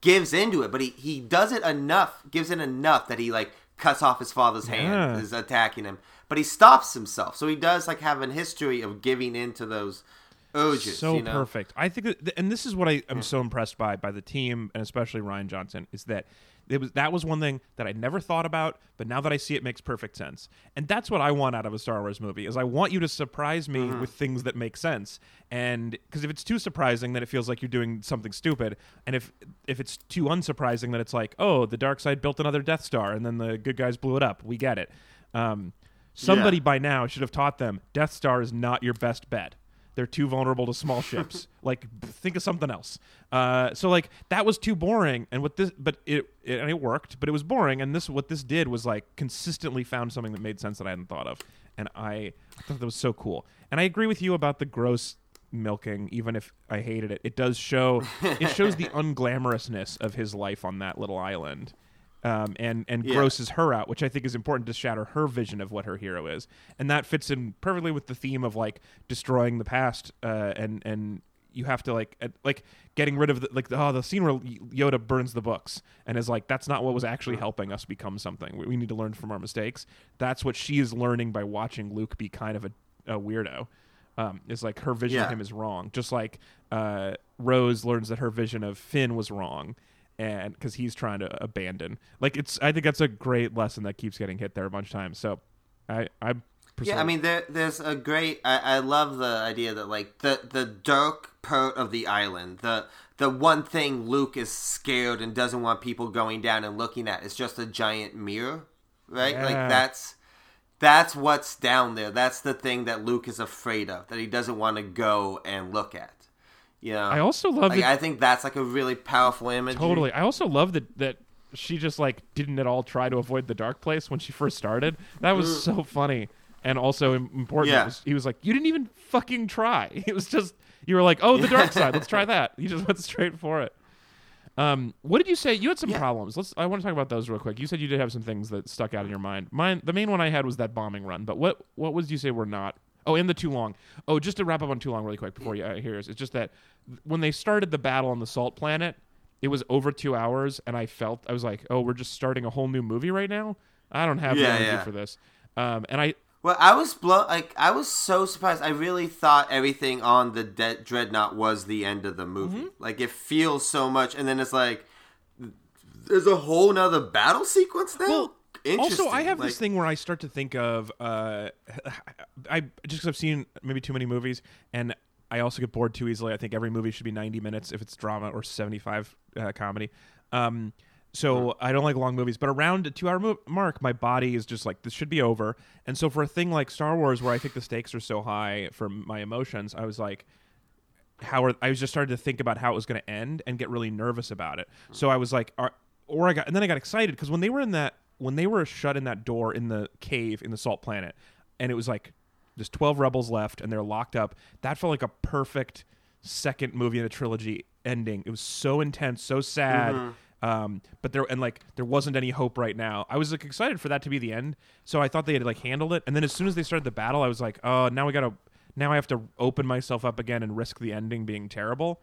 gives into it, but he he does it enough, gives it enough that he like cuts off his father's
Yeah.
hand, is attacking him, but he stops himself. So he does like have a history of giving into those urges.
so
you know?
perfect. I think, that, and this is what I am so impressed by by the team and especially Rian Johnson is that it was that was one thing that I never thought about, but now that I see it makes perfect sense. And that's what I want out of a Star Wars movie is I want you to surprise me
Mm-hmm.
with things that make sense. And because if it's too surprising, then it feels like you're doing something stupid. And if if it's too unsurprising, then it's like, oh, the dark side built another Death Star, and then the good guys blew it up. We get it. Um, somebody
Yeah.
by now should have taught them Death Star is not your best bet. They're too vulnerable to small ships. like, think of something else. Uh, so, like, that was too boring. And what this, but it, it, and it worked, but it was boring. And this, what this did was like consistently found something that made sense that I hadn't thought of. And I thought that was so cool. And I agree with you about the gross milking, even if I hated it. It does show, it shows the unglamorousness of his life on that little island. Um, and and
Yeah.
grosses her out, which I think is important to shatter her vision of what her hero is, and that fits in perfectly with the theme of like destroying the past, uh, and and you have to like uh, like getting rid of the, like the, oh the scene where Yoda burns the books and is like that's not what was actually helping us become something. We, we need to learn from our mistakes. That's what she is learning by watching Luke be kind of a, a weirdo. Um, is like her vision of him is wrong, just like uh, Rose learns that her vision of Finn was wrong and because he's trying to abandon. Like it's, I think that's a great lesson that keeps getting hit there a bunch of times. So, I, I,
Yeah, I mean, there, there's a great. I, I love the idea that like the the dark part of the island, the the one thing Luke is scared and doesn't want people going down and looking at is just a giant mirror, right?
Yeah.
Like that's that's what's down there. That's the thing that Luke is afraid of that he doesn't want to go and look at. Know,
I also love
like
that
I think that's like a really powerful image.
totally. I also love that that she just like didn't at all try to avoid the dark place when she first started. That was so funny and also important.
Yeah.
Was- he was like, "You didn't even fucking try." It was just you were like, "Oh, the dark side. Let's try that." You just went straight for it. Um, what did you say? You had some
Yeah.
problems. Let's. I want to talk about those real quick. You said you did have some things that stuck out in your mind. Mine, the main one I had was that bombing run. But what what was you say were not? Oh, and the too long. Oh, just to wrap up on too long really quick before you uh, hear us. It's just that when they started the battle on the Salt Planet, it was over two hours, and I felt I was like, oh, we're just starting a whole new movie right now. I don't have the
Yeah,
energy
yeah.
for this. Um, and I
Well, I was blown. Like I was so surprised. I really thought everything on the De- dreadnought was the end of the movie.
Mm-hmm.
Like it feels so much, and then it's like there's a whole nother battle sequence now.
Well. Also, I have
Like,
this thing where I start to think of, uh, I just because I've seen maybe too many movies, and I also get bored too easily. I think every movie should be ninety minutes if it's drama or seventy-five uh, comedy. Um, So I don't like long movies, but around a two hour mo- mark, my body is just like this should be over. And so for a thing like Star Wars, where I think the stakes are so high for my emotions, I was like, how are I was just started to think about how it was going to end and get really nervous about it. So I was like, are, or I got and then I got excited because when they were in that when they were shut in that door in the cave in the Salt Planet, and it was like there's 12 rebels left and they're locked up. That felt like a perfect second movie in a trilogy ending. It was so intense, so sad. Um, but there and like there wasn't any hope right now. I was like excited for that to be the end, so I thought they had like handled it. And then as soon as they started the battle, I was like, oh, now we gotta, now I have to open myself up again and risk the ending being terrible.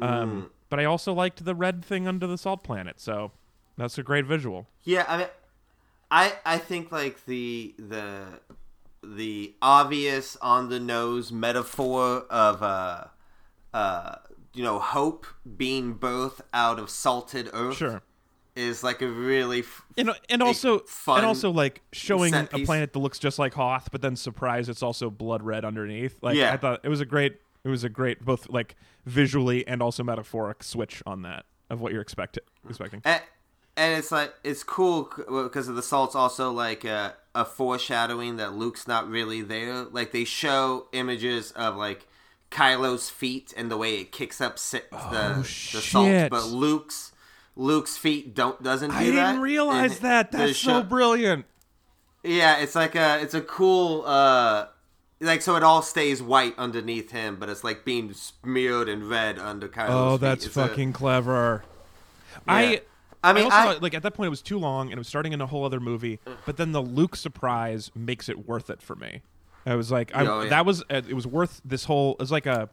Um, but I also liked the red thing under the salt planet, so that's a great visual.
Yeah, I mean, I I think like the the the obvious on the nose metaphor of uh uh you know hope being birthed out of salted earth
Sure.
is like a really f-
And, and also
fun
and also like showing a planet that looks just like Hoth, but then surprise it's also blood red underneath. Like
Yeah.
I thought it was a great it was a great both like visually and also metaphoric switch on that of what you're expect- expecting.
and, and it's like it's cool because of the salt's also like a, a foreshadowing that Luke's not really there. Like they show images of like Kylo's feet and the way it kicks up si- the the salt,
Oh,
but Luke's Luke's feet don't doesn't do
I
that.
didn't realize
And
that. That's so
show-
brilliant.
Yeah, it's like a it's a cool uh like so it all stays white underneath him, but it's like being smeared in red under Kylo's
Oh,
feet.
that's
It's a-
fucking clever. I
I mean,
also
I-
thought, like at that point it was too long and it was starting in a whole other movie. But then the Luke surprise makes it worth it for me. I was like, I,
Oh, yeah.
that was uh, it was worth this whole. It was like a,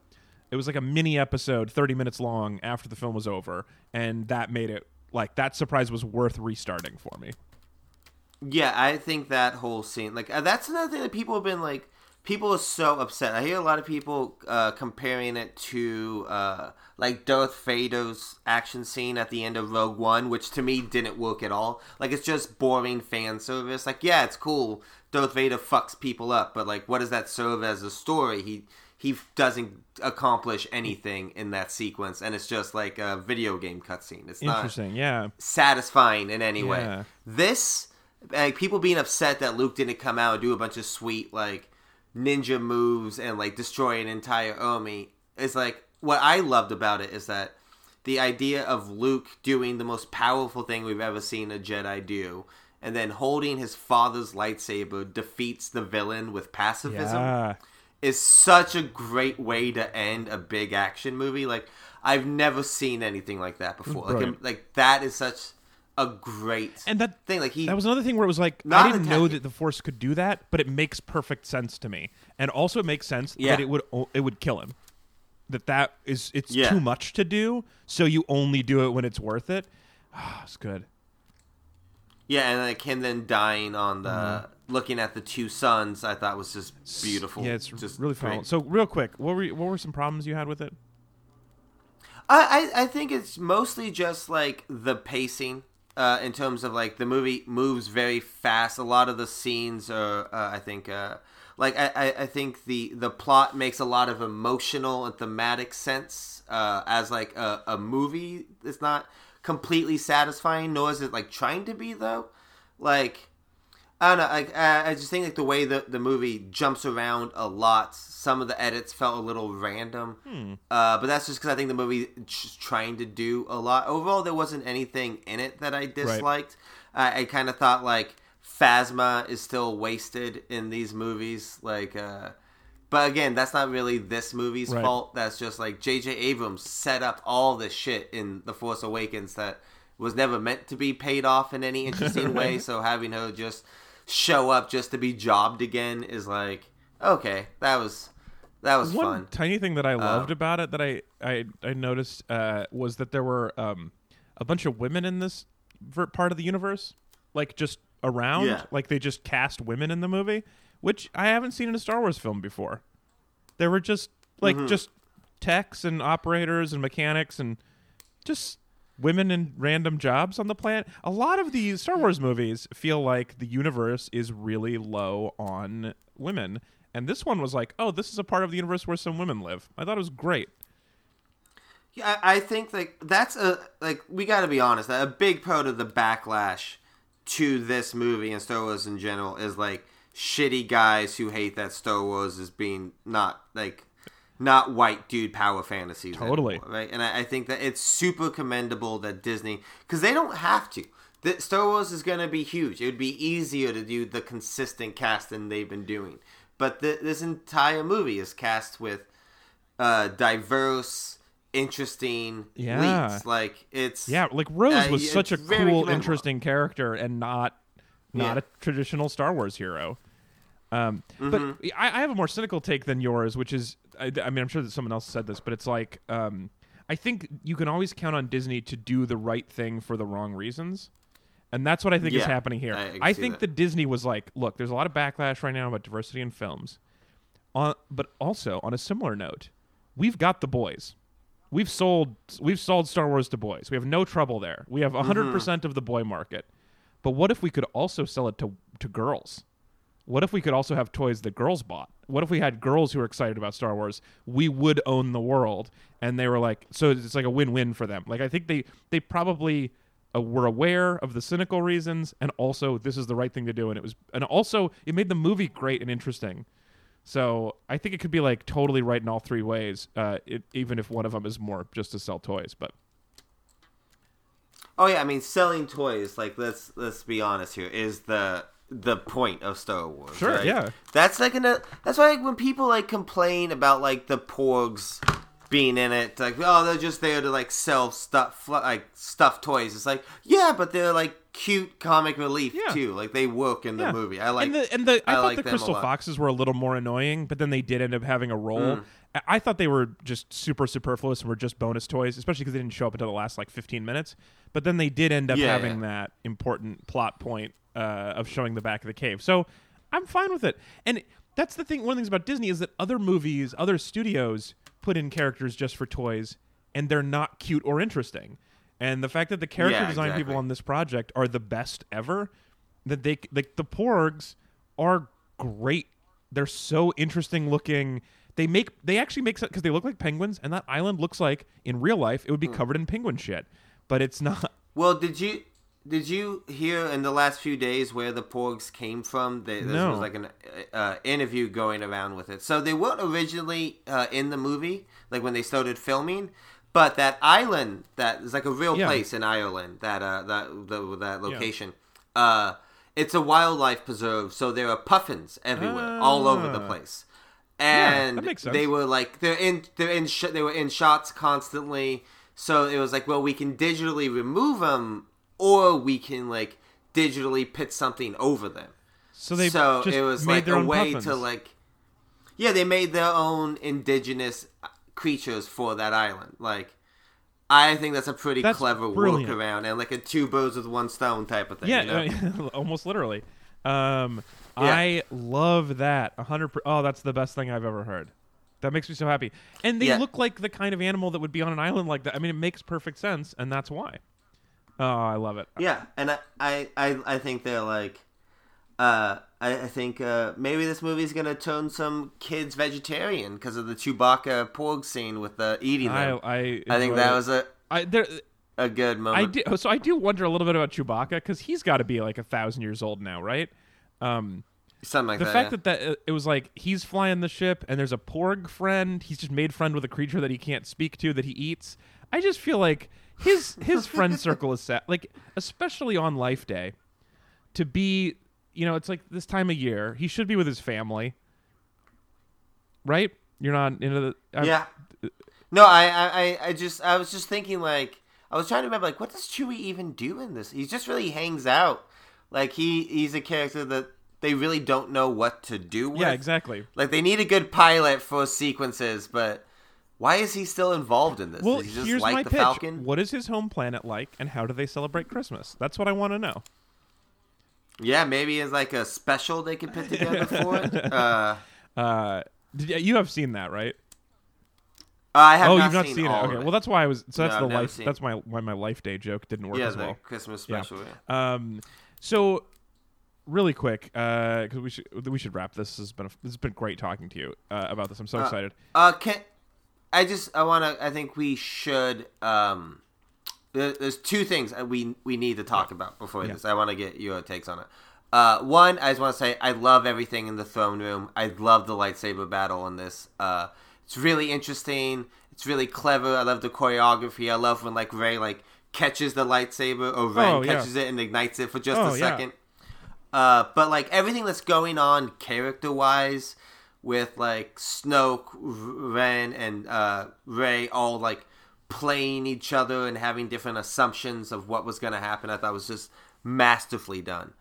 it was like a mini episode, thirty minutes long after the film was over, and that made it like that surprise was worth restarting for me.
Yeah, I think that whole scene, like uh, that's another thing that people have been like. People are so upset. I hear a lot of people uh, comparing it to uh, like Darth Vader's action scene at the end of Rogue One, which to me didn't work at all. Like it's just boring fan service. Like yeah, it's cool. Darth Vader fucks people up, but like, what does that serve as a story? He he doesn't accomplish anything in that sequence, and it's just like a video game cutscene. It's not
yeah.
satisfying in any
Yeah.
way. This, like, people being upset that Luke didn't come out and do a bunch of sweet, like, ninja moves and, like, destroy an entire army is, like, what I loved about it is that the idea of Luke doing the most powerful thing we've ever seen a Jedi do, and then holding his father's lightsaber defeats the villain with pacifism
Yeah.
is such a great way to end a big action movie. Like I've never seen anything like that before. Like, like that is such a great
And that
thing. Like he,
That was another thing where it was like I didn't know that the Force could do that, but it makes perfect sense to me, and also it makes sense
Yeah.
that it would it would kill him. That that is it's
Yeah.
too much to do, so you only do it when it's worth it. Ah, it's good.
yeah, and like him then dying on the looking at the two suns, I thought was just beautiful.
Mm-hmm. Yeah, it's
just
really fun. So real quick, what were what were some problems you had with it?
I, I I think it's mostly just like the pacing. Uh, in terms of like the movie moves very fast. A lot of the scenes are, uh, I think, uh, like I, I, think the the plot makes a lot of emotional and thematic sense uh, as like a, a movie. It's not completely satisfying, nor is it like trying to be though. Like I don't know. Like I, I just think like the way the the movie jumps around a lot. Some of the edits felt a little random, uh, but that's just because I think the movie just trying to do a lot. Overall, there wasn't anything in it that I disliked. I, I kind of thought like Phasma is still wasted in these movies. Like, uh, but again, that's not really this movie's
Right.
fault. That's just like J.J. Abrams set up all this shit in The Force Awakens that was never meant to be paid off in any interesting way. So having her just show up just to be jobbed again is like okay, that was that was
One
fun.
tiny thing
Uh,
that I loved about it that I I, I noticed uh, was that there were um, a bunch of women in this part of the universe, like just around,
Yeah.
like they just cast women in the movie, which I haven't seen in a Star Wars film before. There were just like
Mm-hmm.
just techs and operators and mechanics and just women in random jobs on the planet. A lot of these Star Wars movies feel like the universe is really low on women. And this one was like, oh, this is a part of the universe where some women live. I thought it was great.
Yeah, I think like that's a like we got to be honest. A big part of the backlash to this movie and Star Wars in general is like shitty guys who hate that Star Wars is being not like not white dude power fantasies.
Totally.
anymore, right? And I, I think that it's super commendable that Disney because they don't have to. The, Star Wars is going to be huge. It would be easier to do the consistent cast than they've been doing, but the, this entire movie is cast with uh, diverse, interesting
Yeah.
leads. Like it's
Yeah, like Rose
Uh,
was such a cool, interesting character, and not not
Yeah.
a traditional Star Wars hero. Um,
Mm-hmm.
But I, I have a more cynical take than yours, which is, I, I mean, I'm sure that someone else said this, but it's like, um, I think you can always count on Disney to do the right thing for the wrong reasons. And that's what I think is happening here.
I- I can
I
see
think
that.
that Disney was like, look, there's a lot of backlash right now about diversity in films. On, but also on a similar note, we've got the boys. We've sold we've sold Star Wars to boys. We have no trouble there. We have 100%
Mm-hmm.
of the boy market. But what if we could also sell it to to girls? What if we could also have toys that girls bought? What if we had girls who were excited about Star Wars? We would own the world, and they were like, so it's like a win-win for them. Like I think they they probably uh, were aware of the cynical reasons, and also this is the right thing to do, and it was, and also it made the movie great and interesting. So I think it could be like totally right in all three ways, uh, it, even if one of them is more just to sell toys. But
Oh yeah, I mean selling toys. Like let's let's be honest here is the the point of Star Wars.
Sure,
right?
yeah.
That's like an. That's why like, when people like complain about like the porgs being in it, like oh they're just there to like sell stuff like stuffed toys. It's like yeah, but they're like cute comic relief
Yeah.
too. Like they work in the
yeah.
movie. I like
and the and the I,
I
thought
like
the Crystal. Foxes were a little more annoying, but then they did end up having a role.
Mm.
I- thought they were just super superfluous and were just bonus toys, especially because they didn't show up until the last like 15 minutes. But then they did end up
Yeah,
having
yeah.
that important plot point uh, of showing the back of the cave. So I'm fine with it. And that's the thing. One of the things about Disney is that other movies, other studios put in characters just for toys, and they're not cute or interesting. And the fact that the character
Yeah,
design people on this project are the best ever, that they like the Porgs are great. They're so interesting looking. They make they actually make because they look like penguins, and that island looks like in real life it would be
Hmm.
covered in penguin shit, but it's not.
Well, did you did you hear in the last few days where the porgs came from? They, this
No.
was like an uh, interview going around with it. So they weren't originally uh, in the movie, like when they started filming. But that island, that is like a real
Yeah.
place in Ireland. That uh, that the, that location. Uh, it's a wildlife preserve, so there are puffins everywhere, all over the
Ah.
place.
Yeah,
And
sense.
they were like they're in they're in sh- they were in shots constantly. So it was like, well, we can digitally remove them, or we can like digitally put something over them.
So they
so it was like a way
puffins.
to like, yeah, they made their own indigenous creatures for that island. Like, I think that's a pretty
That's
clever
brilliant.
workaround and like a two birds with one stone type of thing.
Yeah,
you know?
almost literally. Um, I love that. A hundred. per- Oh, that's the best thing I've ever heard. That makes me so happy. And they
Yeah.
look like the kind of animal that would be on an island like that. I mean, it makes perfect sense, and that's why. Oh, I love it.
Yeah, and I, I, I, I think they're like, uh, I, I think uh, maybe this movie's gonna turn some kids vegetarian because of the Chewbacca porg scene with the eating
I
them.
I,
I, think
enjoy
that
it.
was a
I there.
a good
I
moment.
do. So I do wonder a little bit about Chewbacca because he's got to be like a thousand years old now, right? Um,
Something like
the
that.
fact
yeah.
that that uh, it was like he's flying the ship and there's a porg friend he's just made friend with a creature that he can't speak to that he eats i just feel like his his friend circle is set like especially on life day to be you know it's like this time of year he should be with his family right you're not into the I-
yeah. No, I, I, I- I just, I was just thinking like, I was trying to remember like, what does Chewie even do in this? He just really hangs out. Like he, he's a character that they really don't know what to do with.
yeah exactly
Like they need a good pilot for sequences, but why is he still involved in this?
well
Does he just
here's
like
my
the
pitch
Falcon?
what is his home planet like and how do they celebrate christmas that's what i want to know
Yeah, maybe it's like a special they could put together for it. Uh,
uh did, you have seen that right
I have
oh,
not
you've not
seen,
seen, it. Okay,
of
well that's why I was. So that's
I've
the life. That's my why my life day joke didn't work
yeah,
as well.
Christmas
Yeah.
special. Yeah.
Um, so really quick, because we should we should wrap this. This has been a, this has been great talking to you uh, about this. I'm so
Uh,
excited.
Uh, can I just I want to. I think we should. Um, there, there's two things we we need to talk about before
Yeah.
this. I want to get your takes on it. Uh, one, I just want to say I love everything in the throne room. I love the lightsaber battle in this. Uh, it's really interesting. It's really clever. I love the choreography. I love when like Rey like catches the lightsaber or Ren
Oh, yeah.
catches it and ignites it for just
Oh,
a
yeah.
second. Uh, but like everything that's going on character wise with like Snoke, Ren, and uh, Rey all like playing each other and having different assumptions of what was going to happen, I thought was just masterfully done.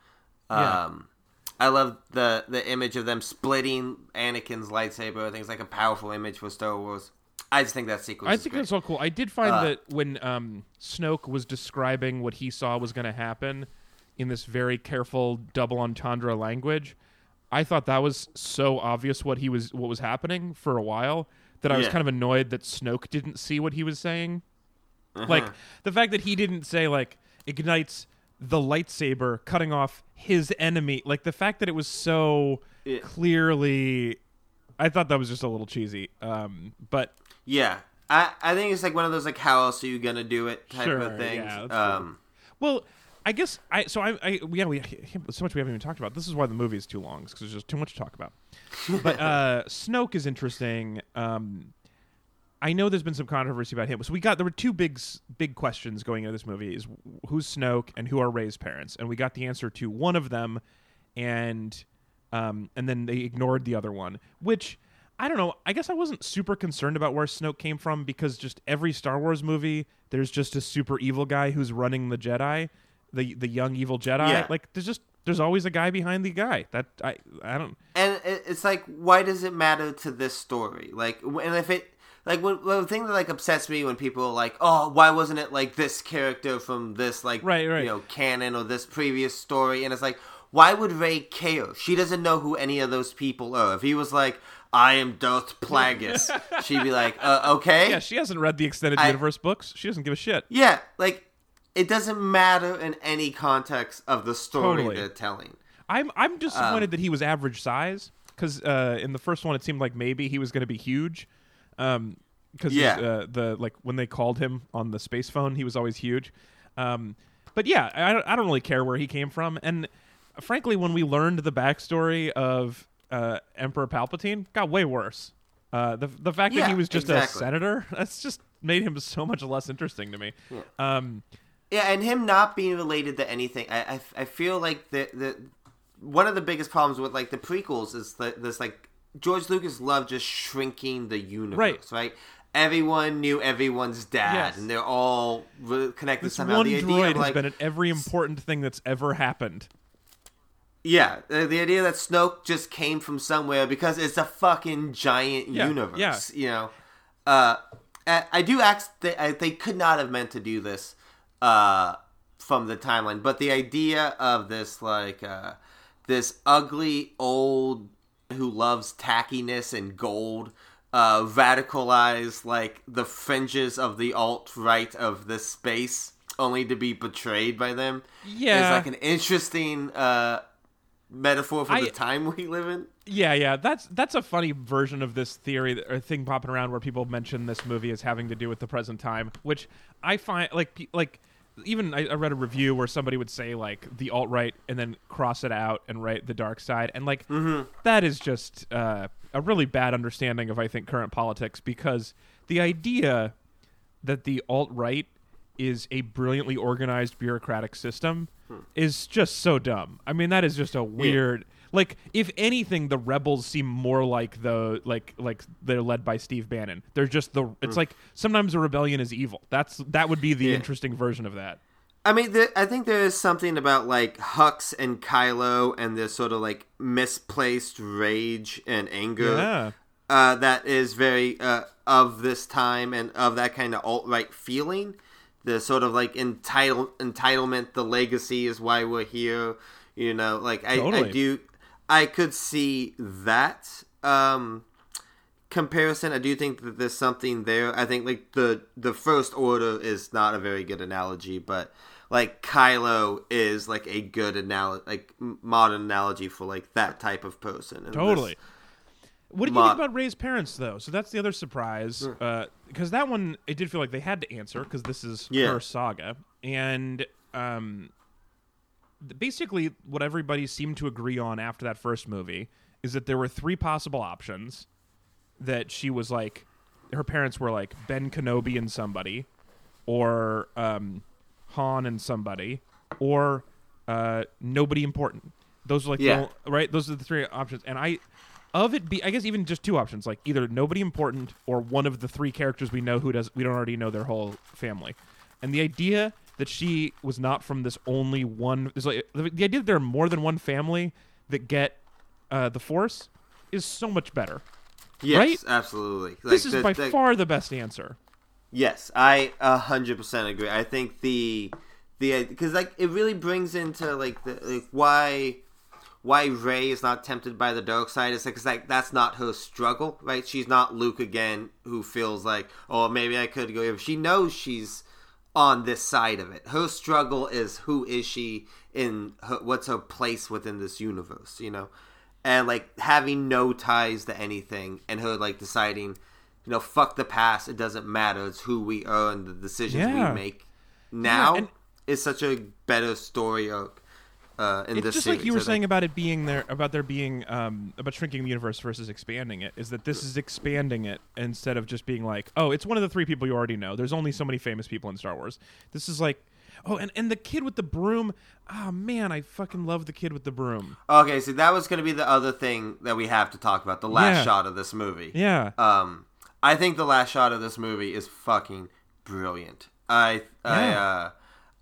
Yeah.
Um, I love the the image of them splitting Anakin's lightsaber. I think it's like a powerful image for Star Wars. I just think that sequence.
I think
great.
that's all cool. I did find
Uh,
that when um, Snoke was describing what he saw was going to happen in this very careful double entendre language, I thought that was so obvious what he was what was happening for a while that I was
Yeah.
kind of annoyed that Snoke didn't see what he was saying.
Uh-huh.
Like the fact that he didn't say like ignites the lightsaber cutting off his enemy. Like the fact that it was so
Yeah.
clearly I thought that was just a little cheesy. Um, but
Yeah, I I think it's like one of those like how else are you gonna do it type
Sure,
of things.
yeah,
um,
Well, I guess I so I, I yeah we so much we haven't even talked about. This is why the movie is too long because there's just too much to talk about. but uh, Snoke is interesting. Um, I know there's been some controversy about him. So we got there were two big big questions going into this movie: is who's Snoke and who are Rey's parents? And we got the answer to one of them, and um, and then they ignored the other one, which. I don't know. I guess I wasn't super concerned about where Snoke came from because just every Star Wars movie, there's just a super evil guy who's running the Jedi, the the young evil Jedi.
Yeah.
Like there's just there's always a guy behind the guy. That I I don't.
and it's like why does it matter to this story? Like, and if it like when, the thing that like upsets me when people are like, oh, why wasn't it like this character from this like
Right, right.
you know canon or this previous story? And it's like, why would Rey care? She doesn't know who any of those people are. If he was like, I am Darth Plagueis, she'd be like, uh, okay,
Yeah, she hasn't read the extended
I-
universe books. She doesn't give a shit.
Yeah, like it doesn't matter in any context of the story
Totally.
they're telling.
I'm I'm disappointed
Um,
that he was average size because uh, in the first one it seemed like maybe he was going to be huge. Um, because
Yeah.
uh, the like when they called him on the space phone, he was always huge. Um, but yeah, I I don't really care where he came from. And frankly, when we learned the backstory of uh, Emperor Palpatine, got way worse. Uh, the the fact that he was just
exactly.
a senator that's just made him so much less interesting to me. Um,
Yeah, and him not being related to anything, I I, I feel like the the one of the biggest problems with like the prequels is that this like George Lucas loved just shrinking the universe,
Right.
right? Everyone knew everyone's dad,
Yes.
and they're all connected
this
somehow.
one
the idea
droid has
like,
been at every important thing that's ever happened.
Yeah, the, idea that Snoke just came from somewhere because it's a fucking giant
Yeah,
universe.
yeah.
You know, uh, I, do ask they, I, they could not have meant to do this uh, from the timeline, but the idea of this like uh, this ugly old who loves tackiness and gold. Uh, radicalized like the fringes of the alt right of this space, only to be betrayed by them.
Yeah.
is like an interesting uh, metaphor for
I-
the time we live in.
Yeah, yeah, that's that's a funny version of this theory or thing popping around where people mention this movie as having to do with the present time, which I find like like even I, I read a review where somebody would say like the alt right and then cross it out and write the dark side, and like that is just uh, a really bad understanding of I think current politics because the idea that the alt right is a brilliantly organized bureaucratic system is just so dumb. I mean, that is just a weird. Like, if anything, the rebels seem more like the like like they're led by Steve Bannon. They're just the. It's like sometimes a rebellion is evil. That's that would be the
Yeah.
interesting version of that.
I mean, there, I think there is something about like Hux and Kylo and this sort of like misplaced rage and anger
Yeah.
uh, that is very uh, of this time and of that kind of alt right feeling. The sort of like entitle entitlement, the legacy is why we're here. You know, like I, I do, I could see that um, comparison. I do think that there's something there. I think like the the first order is not a very good analogy, but like Kylo is like a good analogy, like modern analogy for like that type of person. And this-
Totally. What did you think about Rey's parents, though? So that's the other surprise, because that one it did feel like they had to answer because this is
Yeah.
her saga, and um, basically what everybody seemed to agree on after that first movie is that there were three possible options that she was like, her parents were like Ben Kenobi and somebody, or um, Han and somebody, or uh, nobody important. Those are like
Yeah.
ol- right. Those are the three options, and I of it be I guess even just two options, like either nobody important or one of the three characters we know who does we don't already know their whole family, and the idea that she was not from this only one is like the, the idea that there are more than one family that get uh, the Force is so much better.
Yes,
Right?
absolutely.
this is
the-
by
the-
far the best answer.
Yes, I a hundred percent agree. I think the the because like it really brings into like the like why why Rey is not tempted by the dark side is because like that's not her struggle, right? She's not Luke again, who feels like oh maybe I could go. here. She knows she's on this side of it. Her struggle is who is she in her, what's her place within this universe, you know? And like having no ties to anything and her like deciding, you know, fuck the past, it doesn't matter. It's who we are and the decisions
Yeah.
we make now
and-
is such a better story arc uh, in
it's
this
just
series.
like you were saying about it being there about there being um, about shrinking the universe versus expanding it is that this is expanding it instead of just being like oh it's one of the three people you already know there's only so many famous people in star wars this is like oh and, and the kid with the broom oh man i fucking love the kid with the broom
Okay, so that was going to be the other thing that we have to talk about. The last
Yeah.
shot of this movie.
yeah
Um, I think the last shot of this movie is fucking brilliant. I I uh,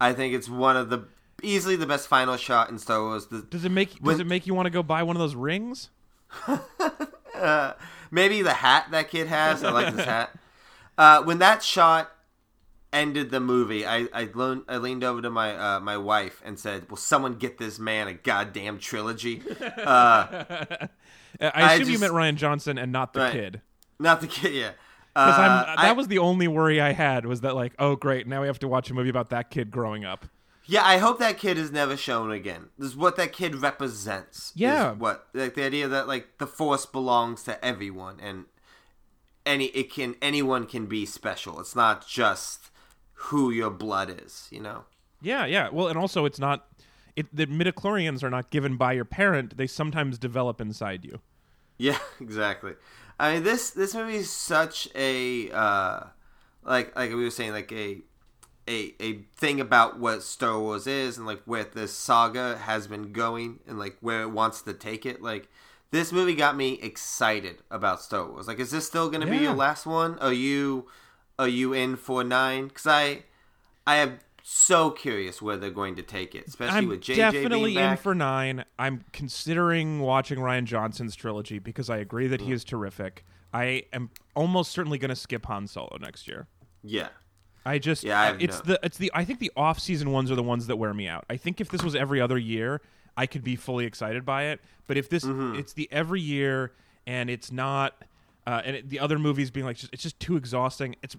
I think it's one of the easily the best final shot in Star Wars. The,
does it make
When-
does it make you want to go buy one of those rings
uh, maybe the hat that kid has. I like this hat. Uh, when that shot ended the movie, I I, leaned, I leaned over to my uh, my wife and said, "Will someone get this man a goddamn trilogy?" Uh,
i
I
assume you meant rian johnson and not the
Right.
kid
not the kid, yeah.
because
Uh,
that
I-
was the only worry i had was that like oh great now we have to watch a movie about that kid growing up
Yeah, I hope that kid is never shown again. This is what that kid represents. is
Yeah.
what like the idea that like the force belongs to everyone and any it can anyone can be special. It's not just who your blood is, you know.
Yeah, yeah. Well, and also it's not it the midichlorians are not given by your parent. They sometimes develop inside you.
Yeah, exactly. I mean this this movie is such a uh like like we were saying like a a a thing about what Star Wars is and like where this saga has been going and like where it wants to take it. Like this movie got me excited about Star Wars. Like is this still going to be your last one? Are you are you in for 9 cuz I I am so curious where they're going to take it, especially
I'm
with JJ
definitely in for nine. I'm considering watching Rian Johnson's trilogy because I agree that
Mm.
he is terrific. I am almost certainly going to skip Han Solo next year.
yeah.
I just
Yeah, I
it's
no-
the it's the I think the off season ones are the ones that wear me out. I think if this was every other year, I could be fully excited by it. But if this
Mm-hmm.
it's the every year and it's not uh, and it, the other movies being like just, it's just too exhausting. It's